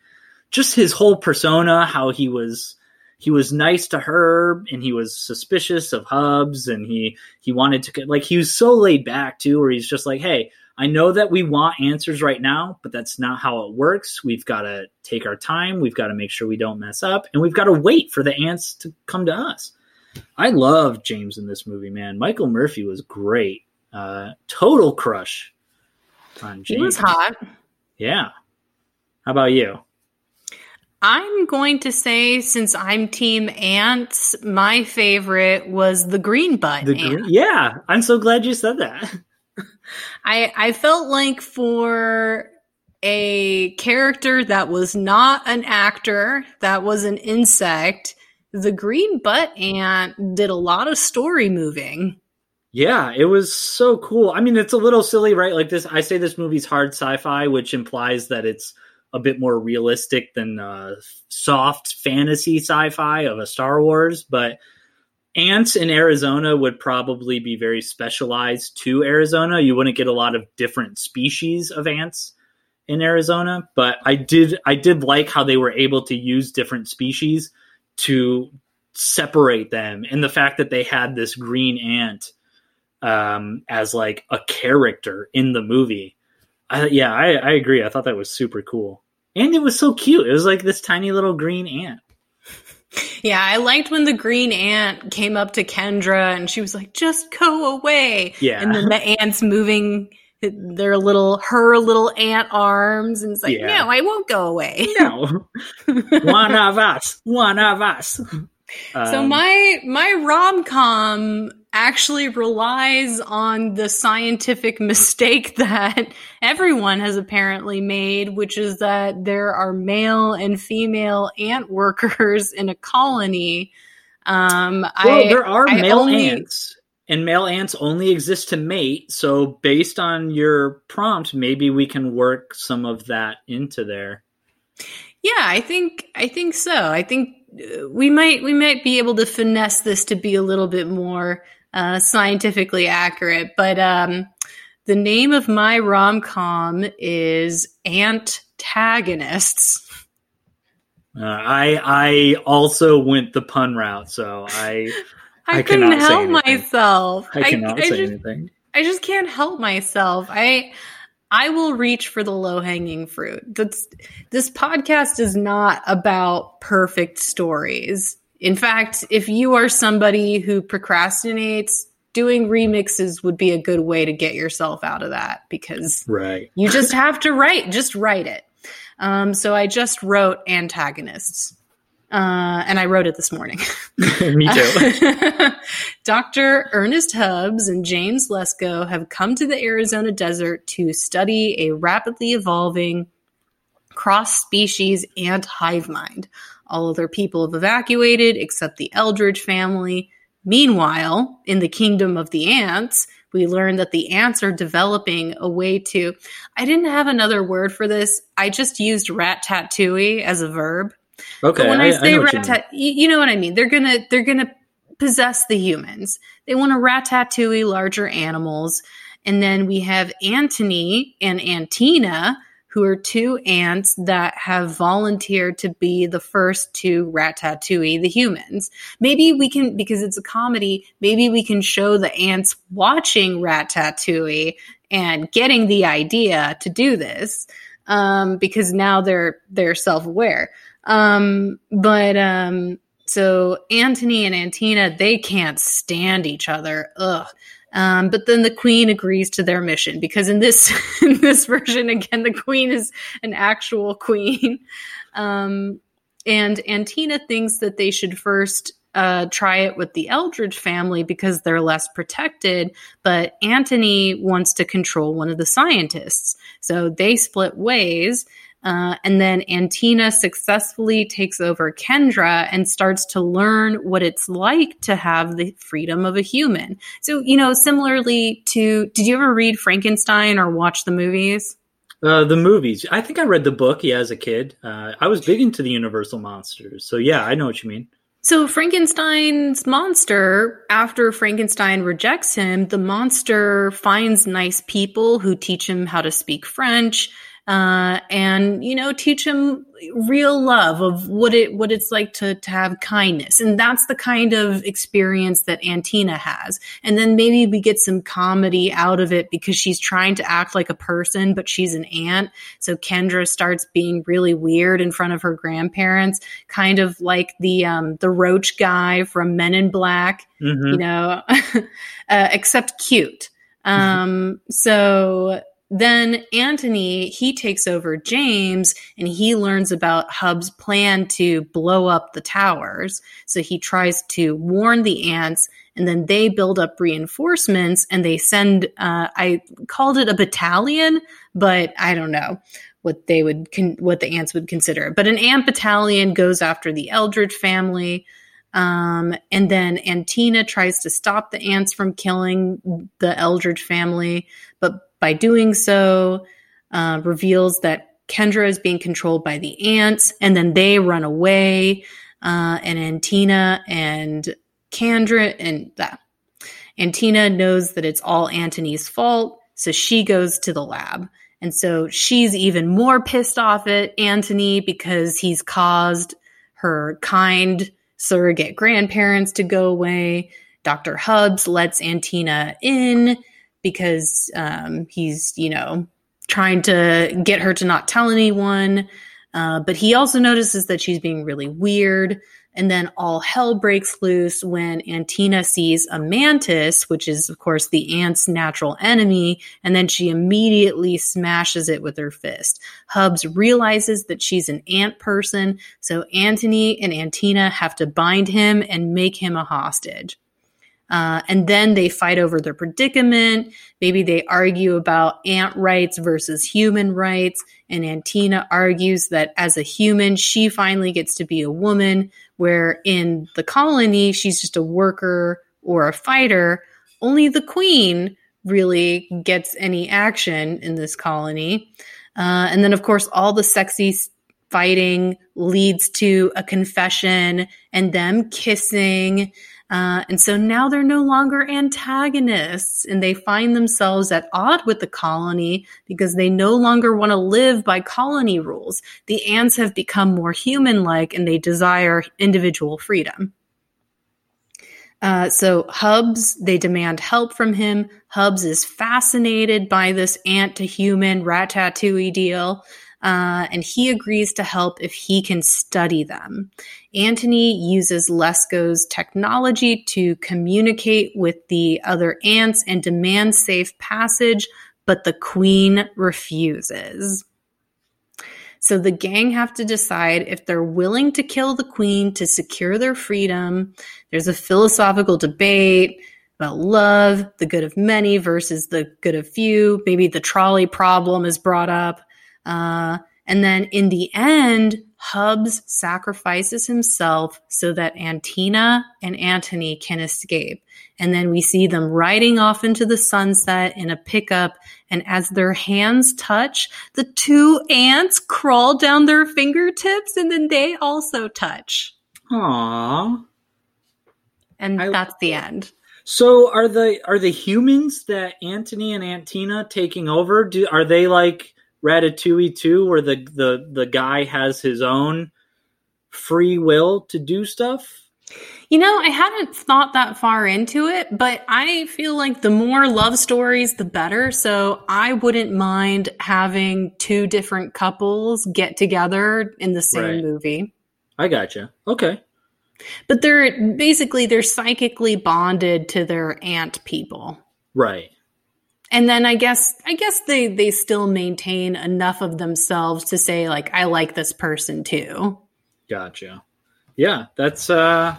[SPEAKER 2] just his whole persona, how he was. He was nice to her, and he was suspicious of Hubbs, and he he wanted to like he was so laid back too, where he's just like, "Hey, I know that we want answers right now, but that's not how it works. We've got to take our time. We've got to make sure we don't mess up, and we've got to wait for the ants to come to us. I love James in this movie, man. Michael Murphy was great. Uh, total crush on James.
[SPEAKER 1] He was hot.
[SPEAKER 2] Yeah. How about you?
[SPEAKER 1] I'm going to say, since I'm Team Ants, my favorite was the green butt
[SPEAKER 2] The
[SPEAKER 1] ant.
[SPEAKER 2] yeah, I'm so glad you said that.
[SPEAKER 1] I I felt like for a character that was not an actor, that was an insect, the green butt ant did a lot of story moving.
[SPEAKER 2] Yeah, it was so cool. I mean, it's a little silly, right? Like this, I say this movie's hard sci-fi, which implies that it's a bit more realistic than uh, soft fantasy sci-fi of a Star Wars. But ants in Arizona would probably be very specialized to Arizona. You wouldn't get a lot of different species of ants in Arizona. But I did, I did like how they were able to use different species to separate them, and the fact that they had this green ant um, as like a character in the movie. I, yeah, I, I agree. I thought that was super cool, and it was so cute. It was like this tiny little green ant.
[SPEAKER 1] Yeah, I liked when the green ant came up to Kendra and she was like, just go away.
[SPEAKER 2] Yeah.
[SPEAKER 1] And then the ants moving their little, her little ant arms. And it's like,
[SPEAKER 2] Yeah.
[SPEAKER 1] no, I won't go away.
[SPEAKER 2] No, one of us, one of us.
[SPEAKER 1] So
[SPEAKER 2] Um,
[SPEAKER 1] my my rom com actually relies on the scientific mistake that everyone has apparently made, which is that there are male and female ant workers in a colony. Um,
[SPEAKER 2] well,
[SPEAKER 1] I,
[SPEAKER 2] there are
[SPEAKER 1] I
[SPEAKER 2] male
[SPEAKER 1] only-
[SPEAKER 2] ants, and male ants only exist to mate. So, based on your prompt, maybe we can work some of that into there.
[SPEAKER 1] Yeah, I think I think so. I think uh, we might we might be able to finesse this to be a little bit more uh, scientifically accurate. But um, the name of my rom com is Antagonists.
[SPEAKER 2] Uh, I I also went the pun route, so I
[SPEAKER 1] I,
[SPEAKER 2] I
[SPEAKER 1] couldn't help myself.
[SPEAKER 2] I cannot
[SPEAKER 1] I
[SPEAKER 2] say
[SPEAKER 1] just,
[SPEAKER 2] anything.
[SPEAKER 1] I just can't help myself. I I will reach for the low hanging fruit. That's this podcast is not about perfect stories. In fact, if you are somebody who procrastinates, doing remixes would be a good way to get yourself out of that because
[SPEAKER 2] Right.
[SPEAKER 1] you just have to write, just write it. Um, so I just wrote antagonists. Uh, and I wrote it this morning.
[SPEAKER 2] Me too.
[SPEAKER 1] Dr. Ernest Hubbs and James Lesko have come to the Arizona desert to study a rapidly evolving cross species ant hive mind. All other people have evacuated except the Eldridge family. Meanwhile, in the kingdom of the ants, we learn that the ants are developing a way to. I didn't have another word for this. I just used ratatouille as a verb.
[SPEAKER 2] Okay.
[SPEAKER 1] But when I,
[SPEAKER 2] I
[SPEAKER 1] say
[SPEAKER 2] what
[SPEAKER 1] rat
[SPEAKER 2] you
[SPEAKER 1] tat, you, you know what I mean. They're gonna they're gonna possess the humans. They want to ratatouille larger animals, and then we have Antony and Antina, who are two ants that have volunteered to be the first to ratatouille the humans. Maybe we can because it's a comedy. Maybe we can show the ants watching ratatouille and getting the idea to do this um, because now they're they're self aware. Um, but um, so Antony and Antina, they can't stand each other. Ugh. Um, but then the queen agrees to their mission because in this in this version, again, the queen is an actual queen. Um, and Antina thinks that they should first uh, try it with the Eldridge family because they're less protected. But Antony wants to control one of the scientists. So they split ways. Uh, and then Antina successfully takes over Kendra and starts to learn what it's like to have the freedom of a human. So, you know, similarly to, did you ever read Frankenstein or watch the movies?
[SPEAKER 2] Uh, the movies. I think I read the book. Yeah, as a kid, uh, I was big into the Universal monsters. So yeah, I know what you mean.
[SPEAKER 1] So Frankenstein's monster, after Frankenstein rejects him, the monster finds nice people who teach him how to speak French, uh, and you know teach him real love of what it what it's like to to have kindness and that's the kind of experience that Antina has and then maybe we get some comedy out of it because she's trying to act like a person but she's an ant so Kendra starts being really weird in front of her grandparents kind of like the um the roach guy from Men in Black
[SPEAKER 2] Mhm.
[SPEAKER 1] you know, uh, except cute. Um, so then Antony, he takes over James and he learns about Hubbs's plan to blow up the towers. So he tries to warn the ants and then they build up reinforcements and they send, uh, I called it a battalion, but I don't know what they would, con- what the ants would consider. But an ant battalion goes after the Eldridge family. Um, and then Antina tries to stop the ants from killing the Eldridge family, by doing so, uh, reveals that Kendra is being controlled by the ants, and then they run away. Uh, and Antina and Kendra and that Antina knows that it's all Antony's fault, so she goes to the lab. And so she's even more pissed off at Antony because he's caused her kind surrogate grandparents to go away. Dr. Hubbs lets Antina in because um, he's, you know, trying to get her to not tell anyone. Uh, but he also notices that she's being really weird. And then all hell breaks loose when Antina sees a mantis, which is, of course, the ant's natural enemy, and then she immediately smashes it with her fist. Hubbs realizes that she's an ant person, so Antony and Antina have to bind him and make him a hostage. Uh, and then they fight over their predicament. Maybe they argue about ant rights versus human rights. And Antina argues that as a human, she finally gets to be a woman, where in the colony, she's just a worker or a fighter. Only the queen really gets any action in this colony. Uh, and then, of course, all the sexy fighting leads to a confession and them kissing. Uh, and so now they're no longer antagonists and they find themselves at odd with the colony because they no longer want to live by colony rules. The ants have become more human like and they desire individual freedom. Uh, so Hubbs, they demand help from him. Hubbs is fascinated by this ant to human ratatouille deal. Uh, and he agrees to help if he can study them. Antony uses Lesko's technology to communicate with the other ants and demand safe passage, but the queen refuses. So the gang have to decide if they're willing to kill the queen to secure their freedom. There's a philosophical debate about love, the good of many versus the good of few. Maybe the trolley problem is brought up. Uh, and then in the end, Hubbs sacrifices himself so that Antina and Antony can escape. And then we see them riding off into the sunset in a pickup. And as their hands touch, the two ants crawl down their fingertips and then they also touch.
[SPEAKER 2] Aww.
[SPEAKER 1] And I, that's the end.
[SPEAKER 2] So are the are the humans that Antony and Antina taking over? Do are they like Ratatouille 2 where the the the guy has his own free will to do stuff?
[SPEAKER 1] You know, I hadn't thought that far into it, but I feel like the more love stories, the better. So I wouldn't mind having two different couples get together in the same right. movie.
[SPEAKER 2] I gotcha. Okay.
[SPEAKER 1] But they're basically they're psychically bonded to their ant people.
[SPEAKER 2] Right
[SPEAKER 1] and then I guess I guess they they still maintain enough of themselves to say like I like this person too.
[SPEAKER 2] Gotcha. Yeah, that's uh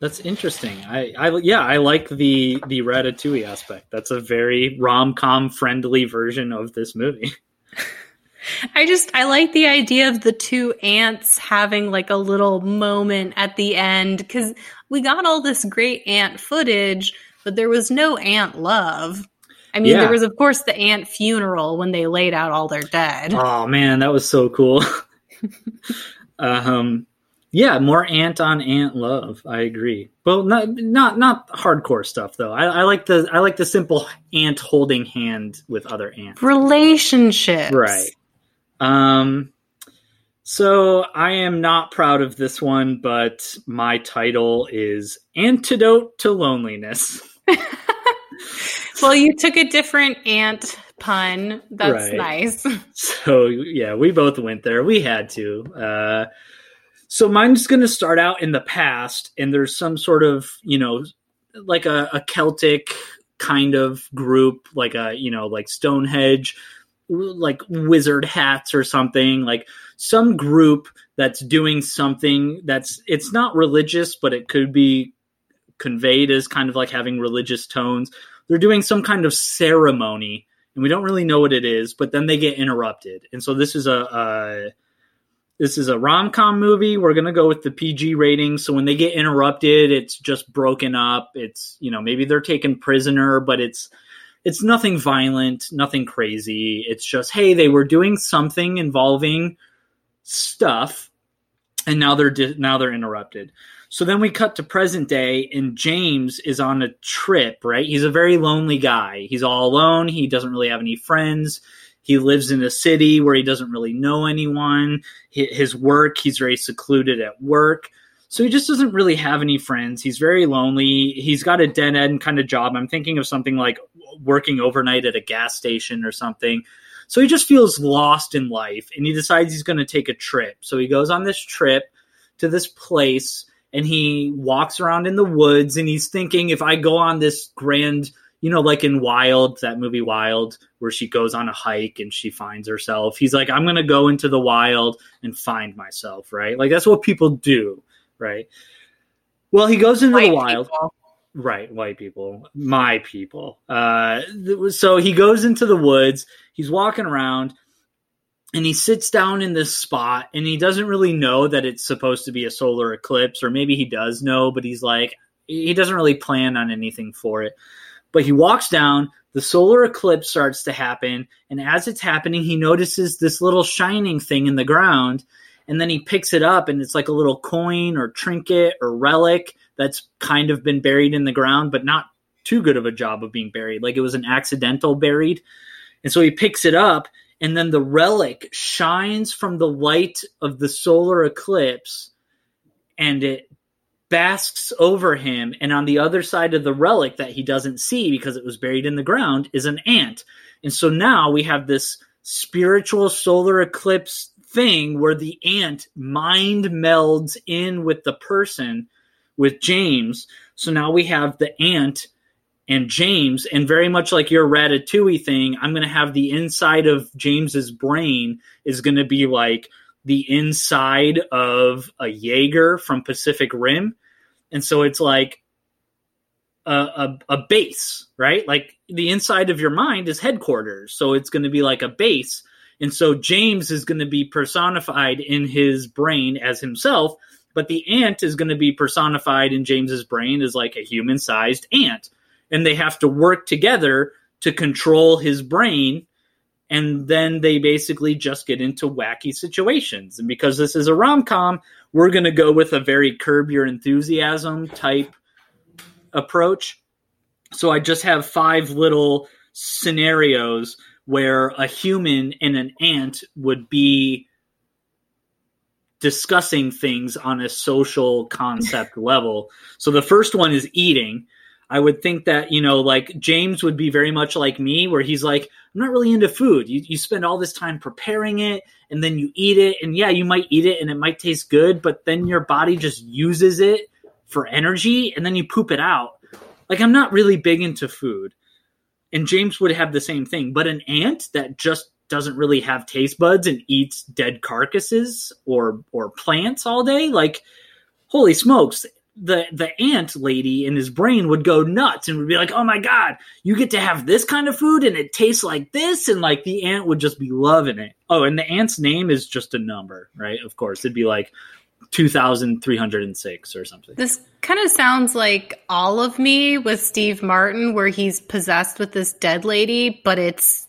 [SPEAKER 2] that's interesting. I, I yeah, I like the the Ratatouille aspect. That's a very rom com friendly version of this movie.
[SPEAKER 1] I just I like the idea of the two ants having like a little moment at the end because we got all this great ant footage, but there was no ant love. I mean, yeah. there was, of course, the ant funeral when they laid out all their dead.
[SPEAKER 2] Oh man, that was so cool. um, yeah, more ant on ant love. I agree. Well, not not not hardcore stuff though. I, I like the I like the simple ant holding hand with other ants.
[SPEAKER 1] Relationships,
[SPEAKER 2] right? Um. So I am not proud of this one, but my title is Antidote to Loneliness.
[SPEAKER 1] well, you took a different ant pun. That's right. nice.
[SPEAKER 2] So yeah, we both went there. We had to. Uh, so mine's going to start out in the past, and there's some sort of you know, like a, a Celtic kind of group, like a you know, like Stonehenge, like wizard hats or something, like some group that's doing something that's it's not religious, but it could be conveyed as kind of like having religious tones they're doing some kind of ceremony and we don't really know what it is but then they get interrupted. And so this is a, this is a rom-com movie. We're going to go with the pg rating. So when they get interrupted it's just broken up. It's you know maybe they're taken prisoner but it's it's nothing violent nothing crazy. It's just hey they were doing something involving stuff and now they're di- now they're interrupted so then we cut to present day, and James is on a trip, right? He's a very lonely guy. He's all alone. He doesn't really have any friends. He lives in a city where he doesn't really know anyone. His work, he's very secluded at work. So he just doesn't really have any friends. He's very lonely. He's got a dead end kind of job. I'm thinking of something like working overnight at a gas station or something. So he just feels lost in life and he decides he's going to take a trip. So he goes on this trip to this place and he walks around in the woods and he's thinking if I go on this grand, you know, like in Wild, that movie Wild, where she goes on a hike and she finds herself. He's like, I'm going to go into the wild and find myself, right? Like that's what people do, right? Well, he goes into white the wild. People. Right, white people, my people. Uh, so he goes into the woods. He's walking around and he sits down in this spot and he doesn't really know that it's supposed to be a solar eclipse or maybe he does know but he's like he doesn't really plan on anything for it. But he walks down the solar eclipse starts to happen and as it's happening he notices this little shining thing in the ground and then he picks it up and it's like a little coin or trinket or relic that's kind of been buried in the ground but not too good of a job of being buried. Like it was an accidental buried. And so he picks it up and then the relic shines from the light of the solar eclipse and it basks over him and on the other side of the relic that he doesn't see because it was buried in the ground is an ant. And so now we have this spiritual solar eclipse thing where the ant mind melds in with the person with James. So now we have the ant and James, and very much like your Ratatouille thing, I'm going to have the inside of James's brain is going to be like the inside of a Jaeger from Pacific Rim, and so it's like a, a, a base, right? Like the inside of your mind is headquarters, so it's going to be like a base, and so James is going to be personified in his brain as himself, but the ant is going to be personified in James's brain as like a human-sized ant and they have to work together to control his brain and then they basically just get into wacky situations. And because this is a rom-com we're going to go with a very curb your enthusiasm type approach. So i just have five little scenarios where a human and an ant would be discussing things on a social concept level. So the first one is eating I would think that, you know, like James would be very much like me, where he's like, I'm not really into food. You, you spend all this time preparing it and then you eat it. And yeah, you might eat it and it might taste good, but then your body just uses it for energy and then you poop it out. Like, I'm not really big into food. And James would have the same thing. But an ant that just doesn't really have taste buds and eats dead carcasses or or plants all day, like holy smokes, the the ant lady in his brain would go nuts and would be like, "Oh my god, you get to have this kind of food and it tastes like this," and like the ant would just be loving it. Oh, and the ant's name is just a number, right? Of course, it'd be like two thousand three hundred and six or something.
[SPEAKER 1] This kind of sounds like all of me with Steve Martin, where he's possessed with this dead lady, but it's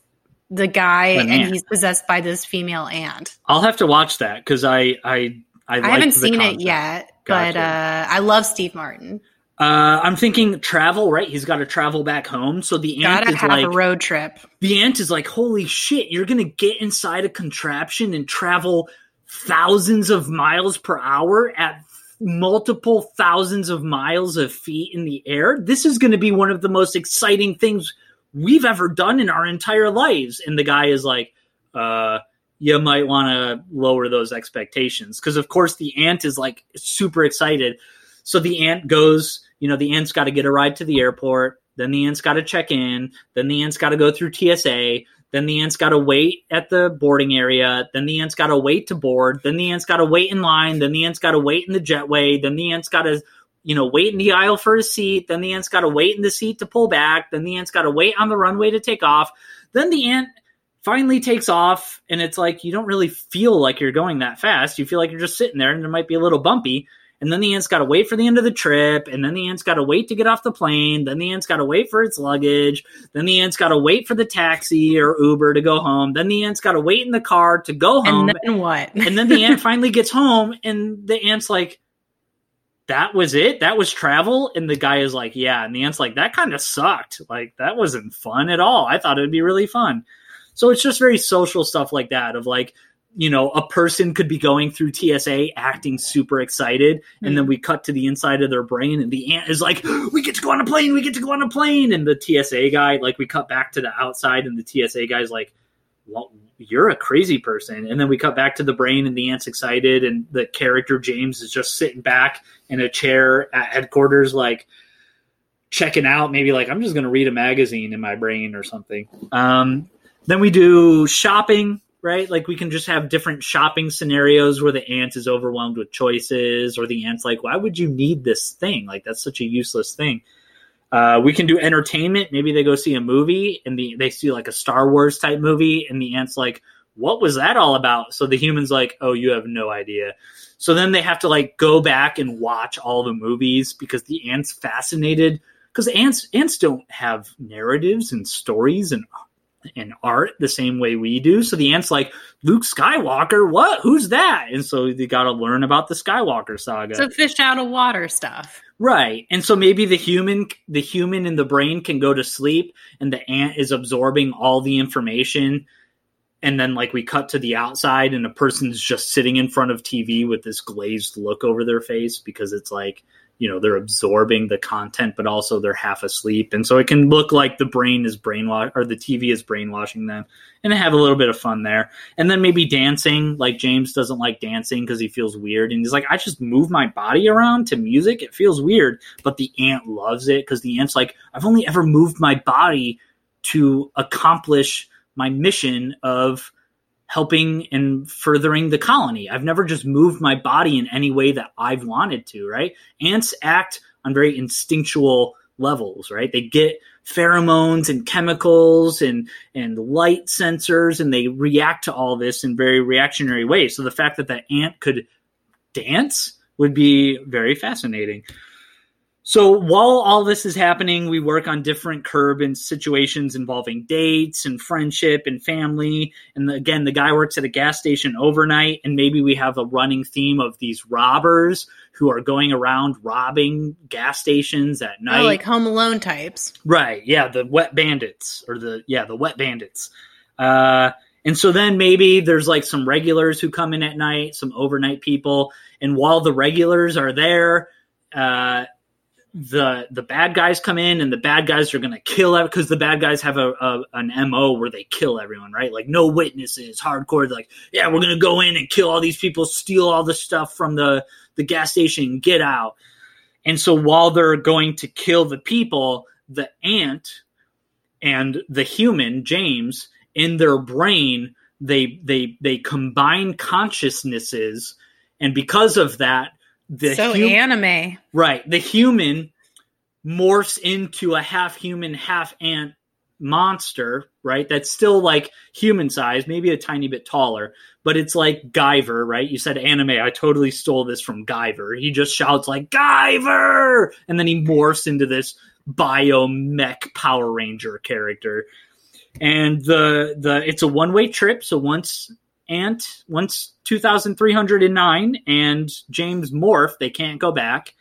[SPEAKER 1] the guy An and ant. he's possessed by this female ant.
[SPEAKER 2] I'll have to watch that because I I I,
[SPEAKER 1] I haven't seen concept. it yet. Gotcha. But uh, I love Steve Martin.
[SPEAKER 2] Uh, I'm thinking travel, right? He's got to travel back home. So the ant
[SPEAKER 1] Gotta
[SPEAKER 2] is like
[SPEAKER 1] a road trip.
[SPEAKER 2] The ant is like, holy shit! You're gonna get inside a contraption and travel thousands of miles per hour at multiple thousands of miles of feet in the air. This is going to be one of the most exciting things we've ever done in our entire lives. And the guy is like, uh, you might want to lower those expectations because of course the ant is like super excited so the ant goes you know the ant's got to get a ride to the airport then the ant's got to check in then the ant's got to go through tsa then the ant's got to wait at the boarding area then the ant's got to wait to board then the ant's got to wait in line then the ant's got to wait in the jetway then the ant's got to you know wait in the aisle for a seat then the ant's got to wait in the seat to pull back then the ant's got to wait on the runway to take off then the ant finally takes off and it's like you don't really feel like you're going that fast. You feel like you're just sitting there and it might be a little bumpy. And then the ant's got to wait for the end of the trip and then the ant's got to wait to get off the plane. Then the ant's got to wait for its luggage. Then the ant's got to wait for the taxi or uber to go home. Then the ant's got to wait in the car to go home.
[SPEAKER 1] and then what?
[SPEAKER 2] And then the ant finally gets home and the ant's like that was it? That was travel? And the guy is like yeah. And the ant's like that kind of sucked. Like that wasn't fun at all. I thought it would be really fun so it's just very social stuff like that of like, you know, a person could be going through TSA acting super excited, mm-hmm. and then hmm. we cut to the inside of their brain, and the ant is like, "We get to go on a plane, we get to go on a plane," and the TSA guy, like, we cut back to the outside, and the TSA guy's like, "Well, you're a crazy person," and then we cut back to the brain, and the ant's excited, and the character James is just sitting back in a chair at headquarters, like checking out, maybe like I'm just going to read a magazine in my brain or something. Um, then we do shopping, right? Like we can just have different shopping scenarios where the ant is overwhelmed with choices, or the ant's like, why would you need this thing? Like that's such a useless thing. Uh, we can do entertainment. Maybe they go see a movie and the, they see like a Star Wars type movie, and the ant's like, what was that all about? So the human's like, oh, you have no idea. So then they have to like go back and watch all the movies because the ant's fascinated because ants ants don't have narratives and stories and and art the same way we do. So the ant's like, Luke Skywalker, what? Who's that? And so they got to learn about the Skywalker saga.
[SPEAKER 1] So fish out of water stuff.
[SPEAKER 2] Right. And so maybe the human the human in the brain can go to sleep and the ant is absorbing all the information and then like we cut to the outside and a person's just sitting in front of TV with this glazed look over their face because it's like you know they're absorbing the content but also they're half asleep. And so it can look like the brain is brainwash or the tv is brainwashing them and have a little bit of fun there. And then maybe dancing like james doesn't like dancing because he feels weird and he's like i just move my body around to music it feels weird. But the ant loves it because the ant's like i've only ever moved my body to accomplish my mission of helping and furthering the colony. I've never just moved my body in any way that I've wanted to, right? Ants act on very instinctual levels, right? They get pheromones and chemicals and and light sensors and they react to all this in very reactionary ways. So the fact that that ant could dance would be very fascinating. So while all this is happening, we work on different curb and situations involving dates and friendship and family. And the, again, the guy works at a gas station overnight, and maybe we have a running theme of these robbers who are going around robbing gas stations at night,
[SPEAKER 1] oh, like Home Alone types.
[SPEAKER 2] Right? Yeah, the wet bandits or the yeah the wet bandits. Uh, and so then maybe there's like some regulars who come in at night, some overnight people, and while the regulars are there. Uh, the the bad guys come in and the bad guys are going to kill because the bad guys have a, a, an mo where they kill everyone right? Like no witnesses hardcore like yeah we're going to go in and kill all these people steal all the stuff from the the gas station get out. And so while they're going to kill the people the ant and the human james in their brain they they they combine consciousnesses. And because of that
[SPEAKER 1] the so hum- anime
[SPEAKER 2] right the human morphs into a half human half ant monster right that's still like human size maybe a tiny bit taller but it's like Guyver, right? You said anime. I totally stole this from Guyver. He just shouts like Guyver, and then he morphs into this biomech Power Ranger character. And the the it's a one way trip. So once Ant, once 2,309 and James morph, they can't go back.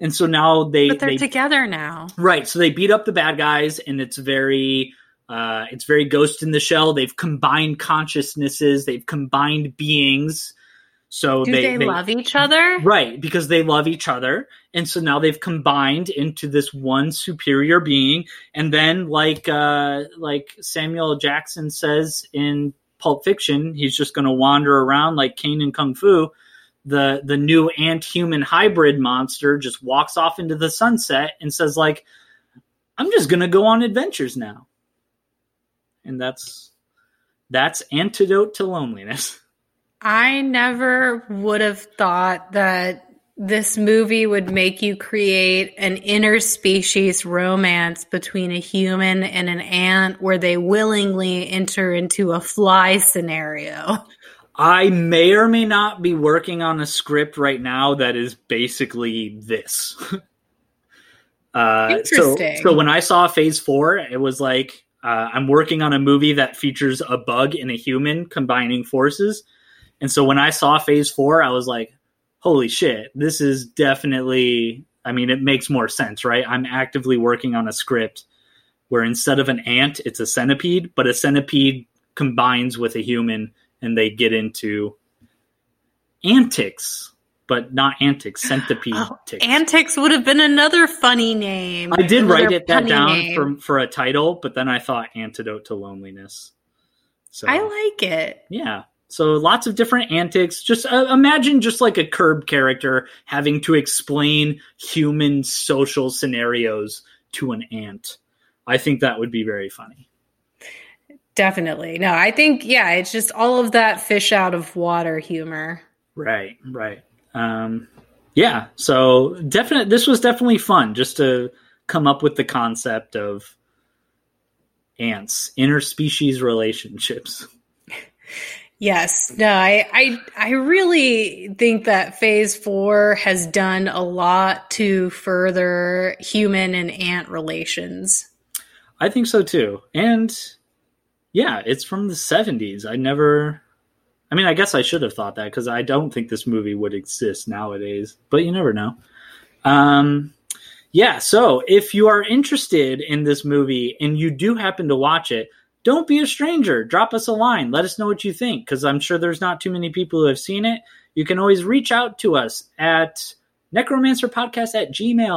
[SPEAKER 2] And so now they
[SPEAKER 1] But they're
[SPEAKER 2] they,
[SPEAKER 1] together now.
[SPEAKER 2] Right. So they beat up the bad guys and it's very uh it's very ghost in the shell. They've combined consciousnesses, they've combined beings. So they,
[SPEAKER 1] they,
[SPEAKER 2] they
[SPEAKER 1] love each other?
[SPEAKER 2] Right, because they love each other. And so now they've combined into this one superior being. And then like uh like Samuel Jackson says in Pulp Fiction, he's just going to wander around like Caine and Kung Fu. The the new ant-human hybrid monster just walks off into the sunset and says like, "I'm just going to go on adventures now." And that's that's antidote to loneliness.
[SPEAKER 1] I never would have thought that this movie would make you create an interspecies romance between a human and an ant where they willingly enter into a fly scenario.
[SPEAKER 2] I may or may not be working on a script right now that is basically this. uh,
[SPEAKER 1] Interesting.
[SPEAKER 2] So, so when I saw Phase Four, it was like uh, I'm working on a movie that features a bug and a human combining forces. And so when I saw Phase Four, I was like, holy shit, this is definitely, I mean, it makes more sense, right? I'm actively working on a script where instead of an ant, it's a centipede, but a centipede combines with a human and they get into antics, but not antics, centipede
[SPEAKER 1] oh, Antics would have been another funny name.
[SPEAKER 2] I did write it that down for, for a title, but then I thought antidote to loneliness.
[SPEAKER 1] So I like it.
[SPEAKER 2] Yeah. So lots of different antics. Just uh, imagine just like a curb character having to explain human social scenarios to an ant. I think that would be very funny.
[SPEAKER 1] Definitely. No, I think yeah, it's just all of that fish out of water humor.
[SPEAKER 2] Right, right. Um yeah, so definite this was definitely fun just to come up with the concept of ants, interspecies relationships.
[SPEAKER 1] Yes, no, I, I, I really think that Phase Four has done a lot to further human and ant relations.
[SPEAKER 2] I think so too, and yeah, it's from the seventies. I never, I mean, I guess I should have thought that because I don't think this movie would exist nowadays, but you never know. Um, yeah, so if you are interested in this movie and you do happen to watch it, don't be a stranger. Drop us a line. Let us know what you think because I'm sure there's not too many people who have seen it. You can always reach out to us at necromancerpodcast at gmail.com.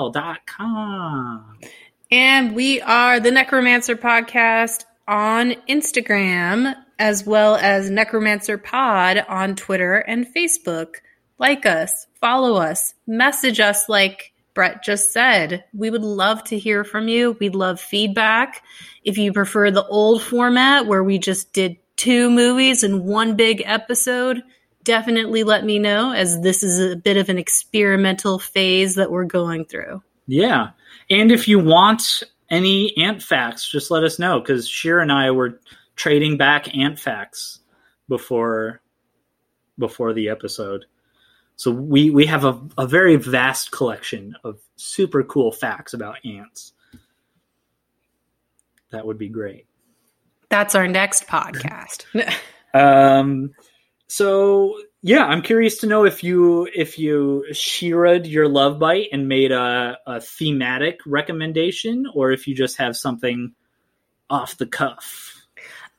[SPEAKER 1] And we are the Necromancer Podcast on Instagram, as well as Necromancer Pod on Twitter and Facebook. Like us, follow us, message us like Brett just said. We would love to hear from you. We'd love feedback. If you prefer the old format where we just did two movies in one big episode, definitely let me know as this is a bit of an experimental phase that we're going through.
[SPEAKER 2] Yeah. And if you want any ant facts, just let us know because Shira and I were trading back ant facts before before the episode. So we we have a, a very vast collection of super cool facts about ants. That would be great.
[SPEAKER 1] That's our next podcast.
[SPEAKER 2] um so yeah, I'm curious to know if you if you sheared your love bite and made a, a thematic recommendation, or if you just have something off the cuff.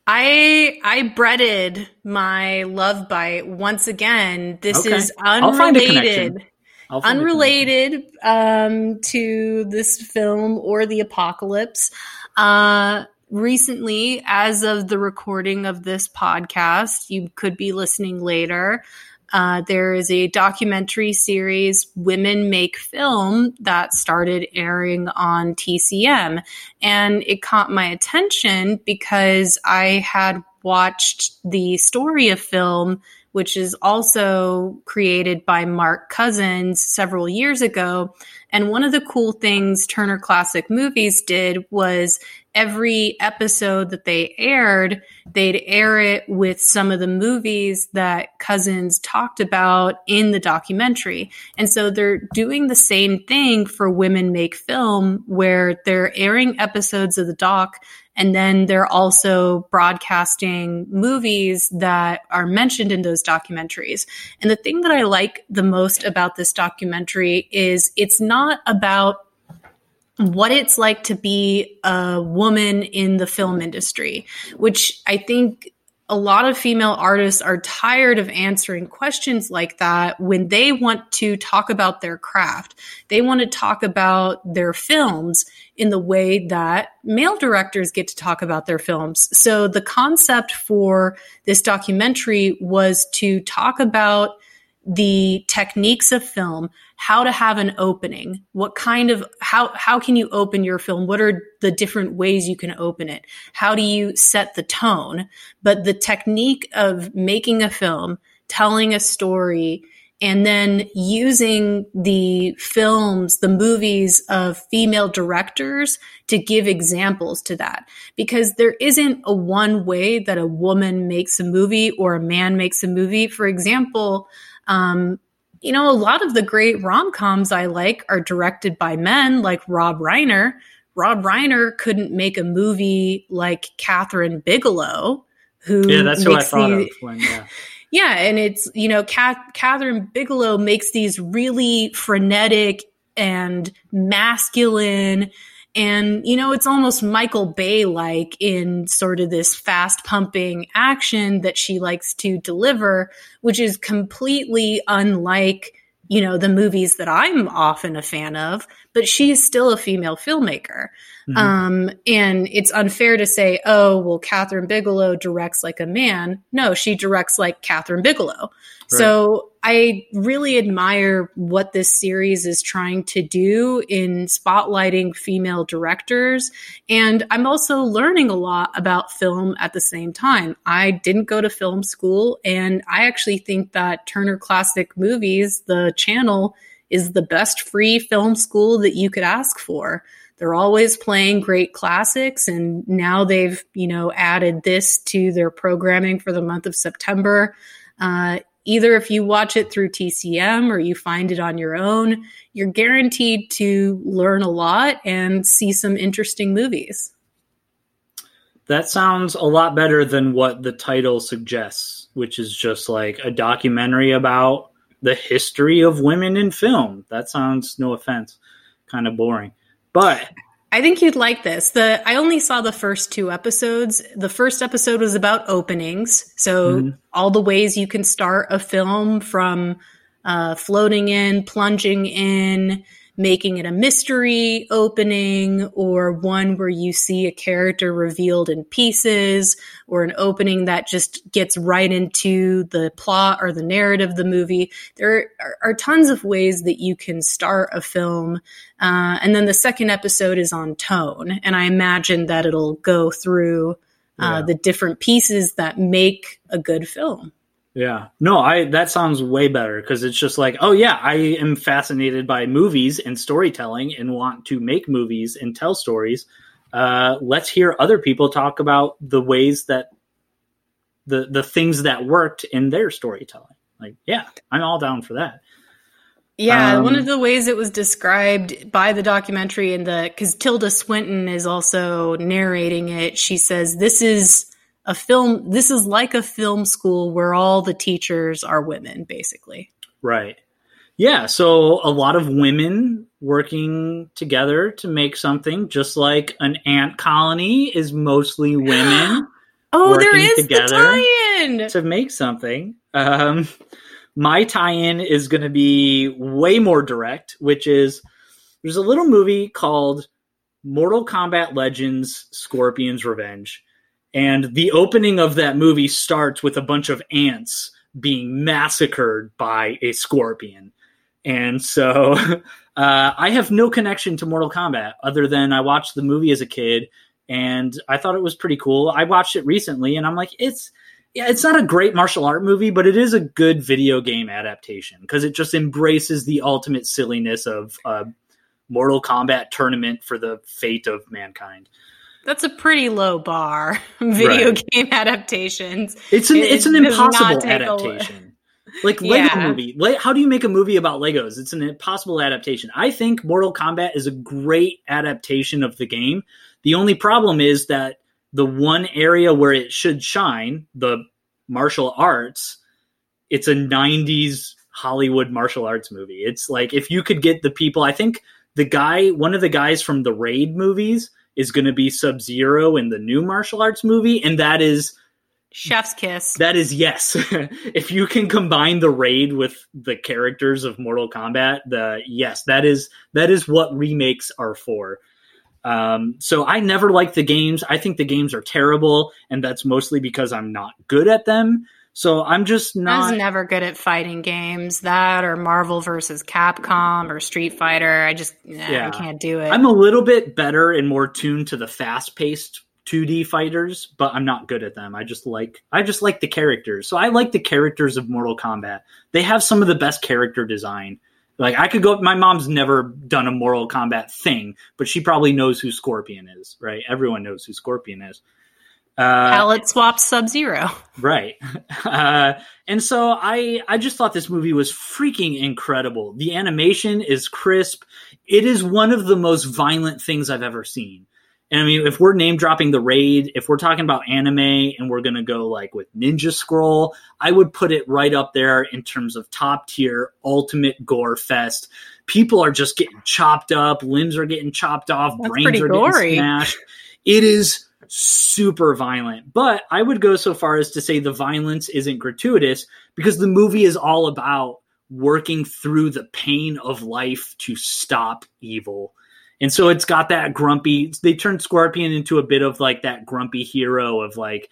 [SPEAKER 1] I I breaded my love bite once again. This okay. is unrelated. Unrelated um, to this film or the apocalypse. Uh, recently, as of the recording of this podcast, you could be listening later. Uh, there is a documentary series, Women Make Film, that started airing on TCM. And it caught my attention because I had watched the story of film which is also created by Mark Cousins several years ago. And one of the cool things Turner Classic Movies did was every episode that they aired, they'd air it with some of the movies that Cousins talked about in the documentary. And so they're doing the same thing for Women Make Film, where they're airing episodes of the doc and then they're also broadcasting movies that are mentioned in those documentaries. And the thing that I like the most about this documentary is it's not about what it's like to be a woman in the film industry, which I think a lot of female artists are tired of answering questions like that when they want to talk about their craft. They want to talk about their films in the way that male directors get to talk about their films. So the concept for this documentary was to talk about the techniques of film, how to have an opening, what kind of how how can you open your film? What are the different ways you can open it? How do you set the tone? But the technique of making a film, telling a story, and then using the films, the movies of female directors to give examples to that. Because there isn't a one way that a woman makes a movie or a man makes a movie. For example, um, you know, a lot of the great rom coms I like are directed by men, like Rob Reiner. Rob Reiner couldn't make a movie like Kathryn Bigelow, who
[SPEAKER 2] yeah, that's who I thought the, of when yeah.
[SPEAKER 1] yeah, and it's you know, Kath, Kathryn Bigelow makes these really frenetic and masculine and, you know, it's almost Michael Bay like in sort of this fast pumping action that she likes to deliver, which is completely unlike, you know, the movies that I'm often a fan of, but she is still a female filmmaker. Mm-hmm. Um, and it's unfair to say, oh, well, Kathryn Bigelow directs like a man. No, she directs like Kathryn Bigelow. Right. So I really admire what this series is trying to do in spotlighting female directors. And I'm also learning a lot about film at the same time. I didn't go to film school, and I actually think that Turner Classic Movies, the channel, is the best free film school that you could ask for. They're always playing great classics, and now they've, you know, added this to their programming for the month of September. Uh, either if you watch it through TCM or you find it on your own, you're guaranteed to learn a lot and see some interesting movies.
[SPEAKER 2] That sounds a lot better than what the title suggests, which is just like a documentary about the history of women in film. That sounds, no offense, kind of boring. But
[SPEAKER 1] I think you'd like this. The I only saw the first two episodes. The first episode was about openings, so mm-hmm. all the ways you can start a film from uh, floating in, plunging in, making it a mystery opening or one where you see a character revealed in pieces or an opening that just gets right into the plot or the narrative of the movie. There are, are tons of ways that you can start a film. Uh, and then the second episode is on tone. And I imagine that it'll go through uh, yeah. the different pieces that make a good film.
[SPEAKER 2] Yeah. No, I that sounds way better because it's just like, oh yeah, I am fascinated by movies and storytelling and want to make movies and tell stories. Uh, let's hear other people talk about the ways that the the things that worked in their storytelling. Like, yeah, I'm all down for that.
[SPEAKER 1] Yeah, um, one of the ways it was described by the documentary and the because Tilda Swinton is also narrating it. She says this is a film this is like a film school where all the teachers are women basically.
[SPEAKER 2] Right. Yeah so a lot of women working together to make something just like an ant colony is mostly women
[SPEAKER 1] oh there is together the tie-in.
[SPEAKER 2] to make something. Um, my tie-in is going to be way more direct which is there's a little movie called mortal kombat legends scorpion's revenge and the opening of that movie starts with a bunch of ants being massacred by a scorpion. And so uh, I have no connection to Mortal Kombat other than I watched the movie as a kid and I thought it was pretty cool. I watched it recently and I'm like, it's yeah, it's not a great martial art movie, but it is a good video game adaptation because it just embraces the ultimate silliness of a Mortal Kombat tournament for the fate of mankind.
[SPEAKER 1] That's a pretty low bar. Video right. game adaptations.
[SPEAKER 2] It's an it it's an impossible adaptation. like Lego yeah. movie. How do you make a movie about Legos? It's an impossible adaptation. I think Mortal Kombat is a great adaptation of the game. The only problem is that the one area where it should shine, the martial arts, it's a 90s Hollywood martial arts movie. It's like if you could get the people, I think the guy, one of the guys from the Raid movies, is going to be Sub Zero in the new martial arts movie, and that is
[SPEAKER 1] Chef's Kiss.
[SPEAKER 2] That is yes. if you can combine the raid with the characters of Mortal Kombat, the yes, that is that is what remakes are for. Um, so I never liked the games. I think the games are terrible, and that's mostly because I'm not good at them. So I'm just not.
[SPEAKER 1] I was never good at fighting games. That or Marvel versus Capcom or Street Fighter. I just nah, yeah. I can't do it.
[SPEAKER 2] I'm a little bit better and more tuned to the fast paced 2D fighters, but I'm not good at them. I just like I just like the characters. So I like the characters of Mortal Kombat. They have some of the best character design. Like I could go my mom's never done a Mortal Kombat thing, but she probably knows who Scorpion is, right? Everyone knows who Scorpion is.
[SPEAKER 1] Uh, Palette swap Sub Zero.
[SPEAKER 2] Right. Uh, and so I I just thought this movie was freaking incredible. The animation is crisp. It is one of the most violent things I've ever seen. And I mean, if we're name dropping the raid, if we're talking about anime and we're going to go like with Ninja Scroll, I would put it right up there in terms of top tier, ultimate gore fest. People are just getting chopped up, limbs are getting chopped off, That's brains are gory. getting smashed. It is super violent. But I would go so far as to say the violence isn't gratuitous because the movie is all about working through the pain of life to stop evil. And so it's got that grumpy they turned Scorpion into a bit of like that grumpy hero of like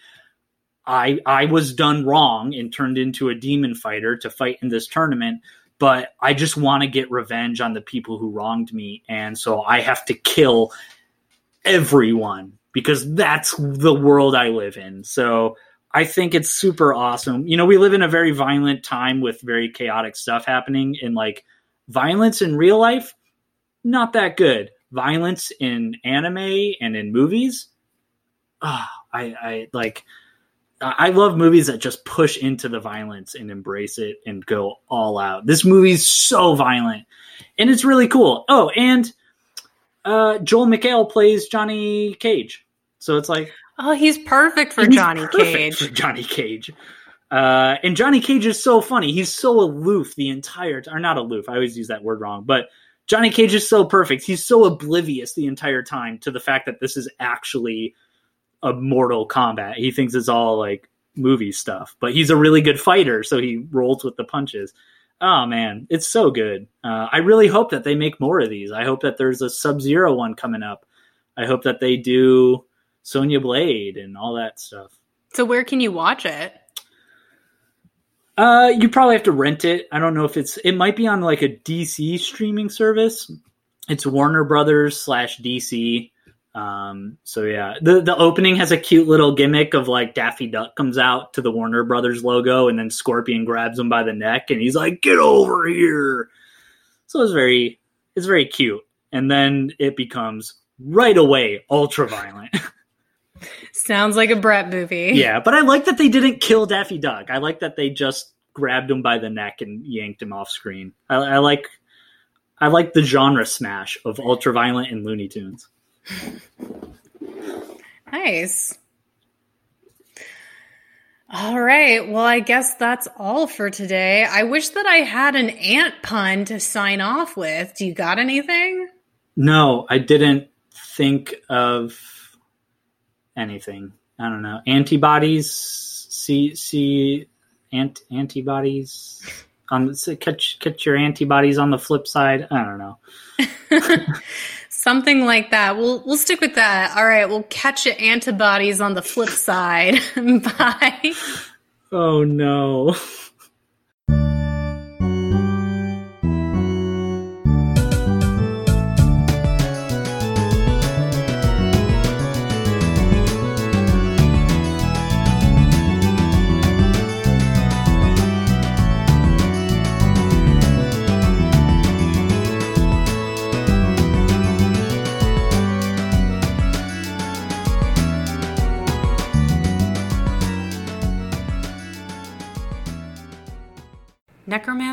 [SPEAKER 2] I I was done wrong and turned into a demon fighter to fight in this tournament, but I just want to get revenge on the people who wronged me and so I have to kill everyone because that's the world I live in. So I think it's super awesome. You know, we live in a very violent time with very chaotic stuff happening and like violence in real life not that good. Violence in anime and in movies, oh, I, I like I love movies that just push into the violence and embrace it and go all out. This movie's so violent and it's really cool. Oh, and uh, Joel McHale plays Johnny Cage. So it's like,
[SPEAKER 1] oh, he's perfect for he's Johnny perfect Cage.
[SPEAKER 2] For Johnny Cage. Uh, and Johnny Cage is so funny. He's so aloof the entire time. Or not aloof. I always use that word wrong. But Johnny Cage is so perfect. He's so oblivious the entire time to the fact that this is actually a Mortal Kombat. He thinks it's all like movie stuff, but he's a really good fighter, so he rolls with the punches. Oh man, it's so good. Uh, I really hope that they make more of these. I hope that there's a Sub Zero one coming up. I hope that they do Sonya Blade and all that stuff.
[SPEAKER 1] So where can you watch it?
[SPEAKER 2] Uh, you probably have to rent it. I don't know if it's. It might be on like a DC streaming service. It's Warner Brothers slash DC. Um, so yeah, the the opening has a cute little gimmick of like Daffy Duck comes out to the Warner Brothers logo, and then Scorpion grabs him by the neck, and he's like, "Get over here!" So it's very it's very cute, and then it becomes right away ultra violent.
[SPEAKER 1] Sounds like a Brett movie.
[SPEAKER 2] yeah, but I like that they didn't kill Daffy Duck. I like that they just grabbed him by the neck and yanked him off screen. I, I like I like the genre smash of ultra violent and Looney Tunes.
[SPEAKER 1] Nice. All right. Well, I guess that's all for today. I wish that I had an ant pun to sign off with. Do you got anything?
[SPEAKER 2] No, I didn't think of anything. I don't know. Antibodies. See, see, ant antibodies. On catch catch your antibodies on the flip side. I don't know.
[SPEAKER 1] Something like that. We'll we'll stick with that. All right. We'll catch your antibodies on the flip side. Bye.
[SPEAKER 2] Oh no.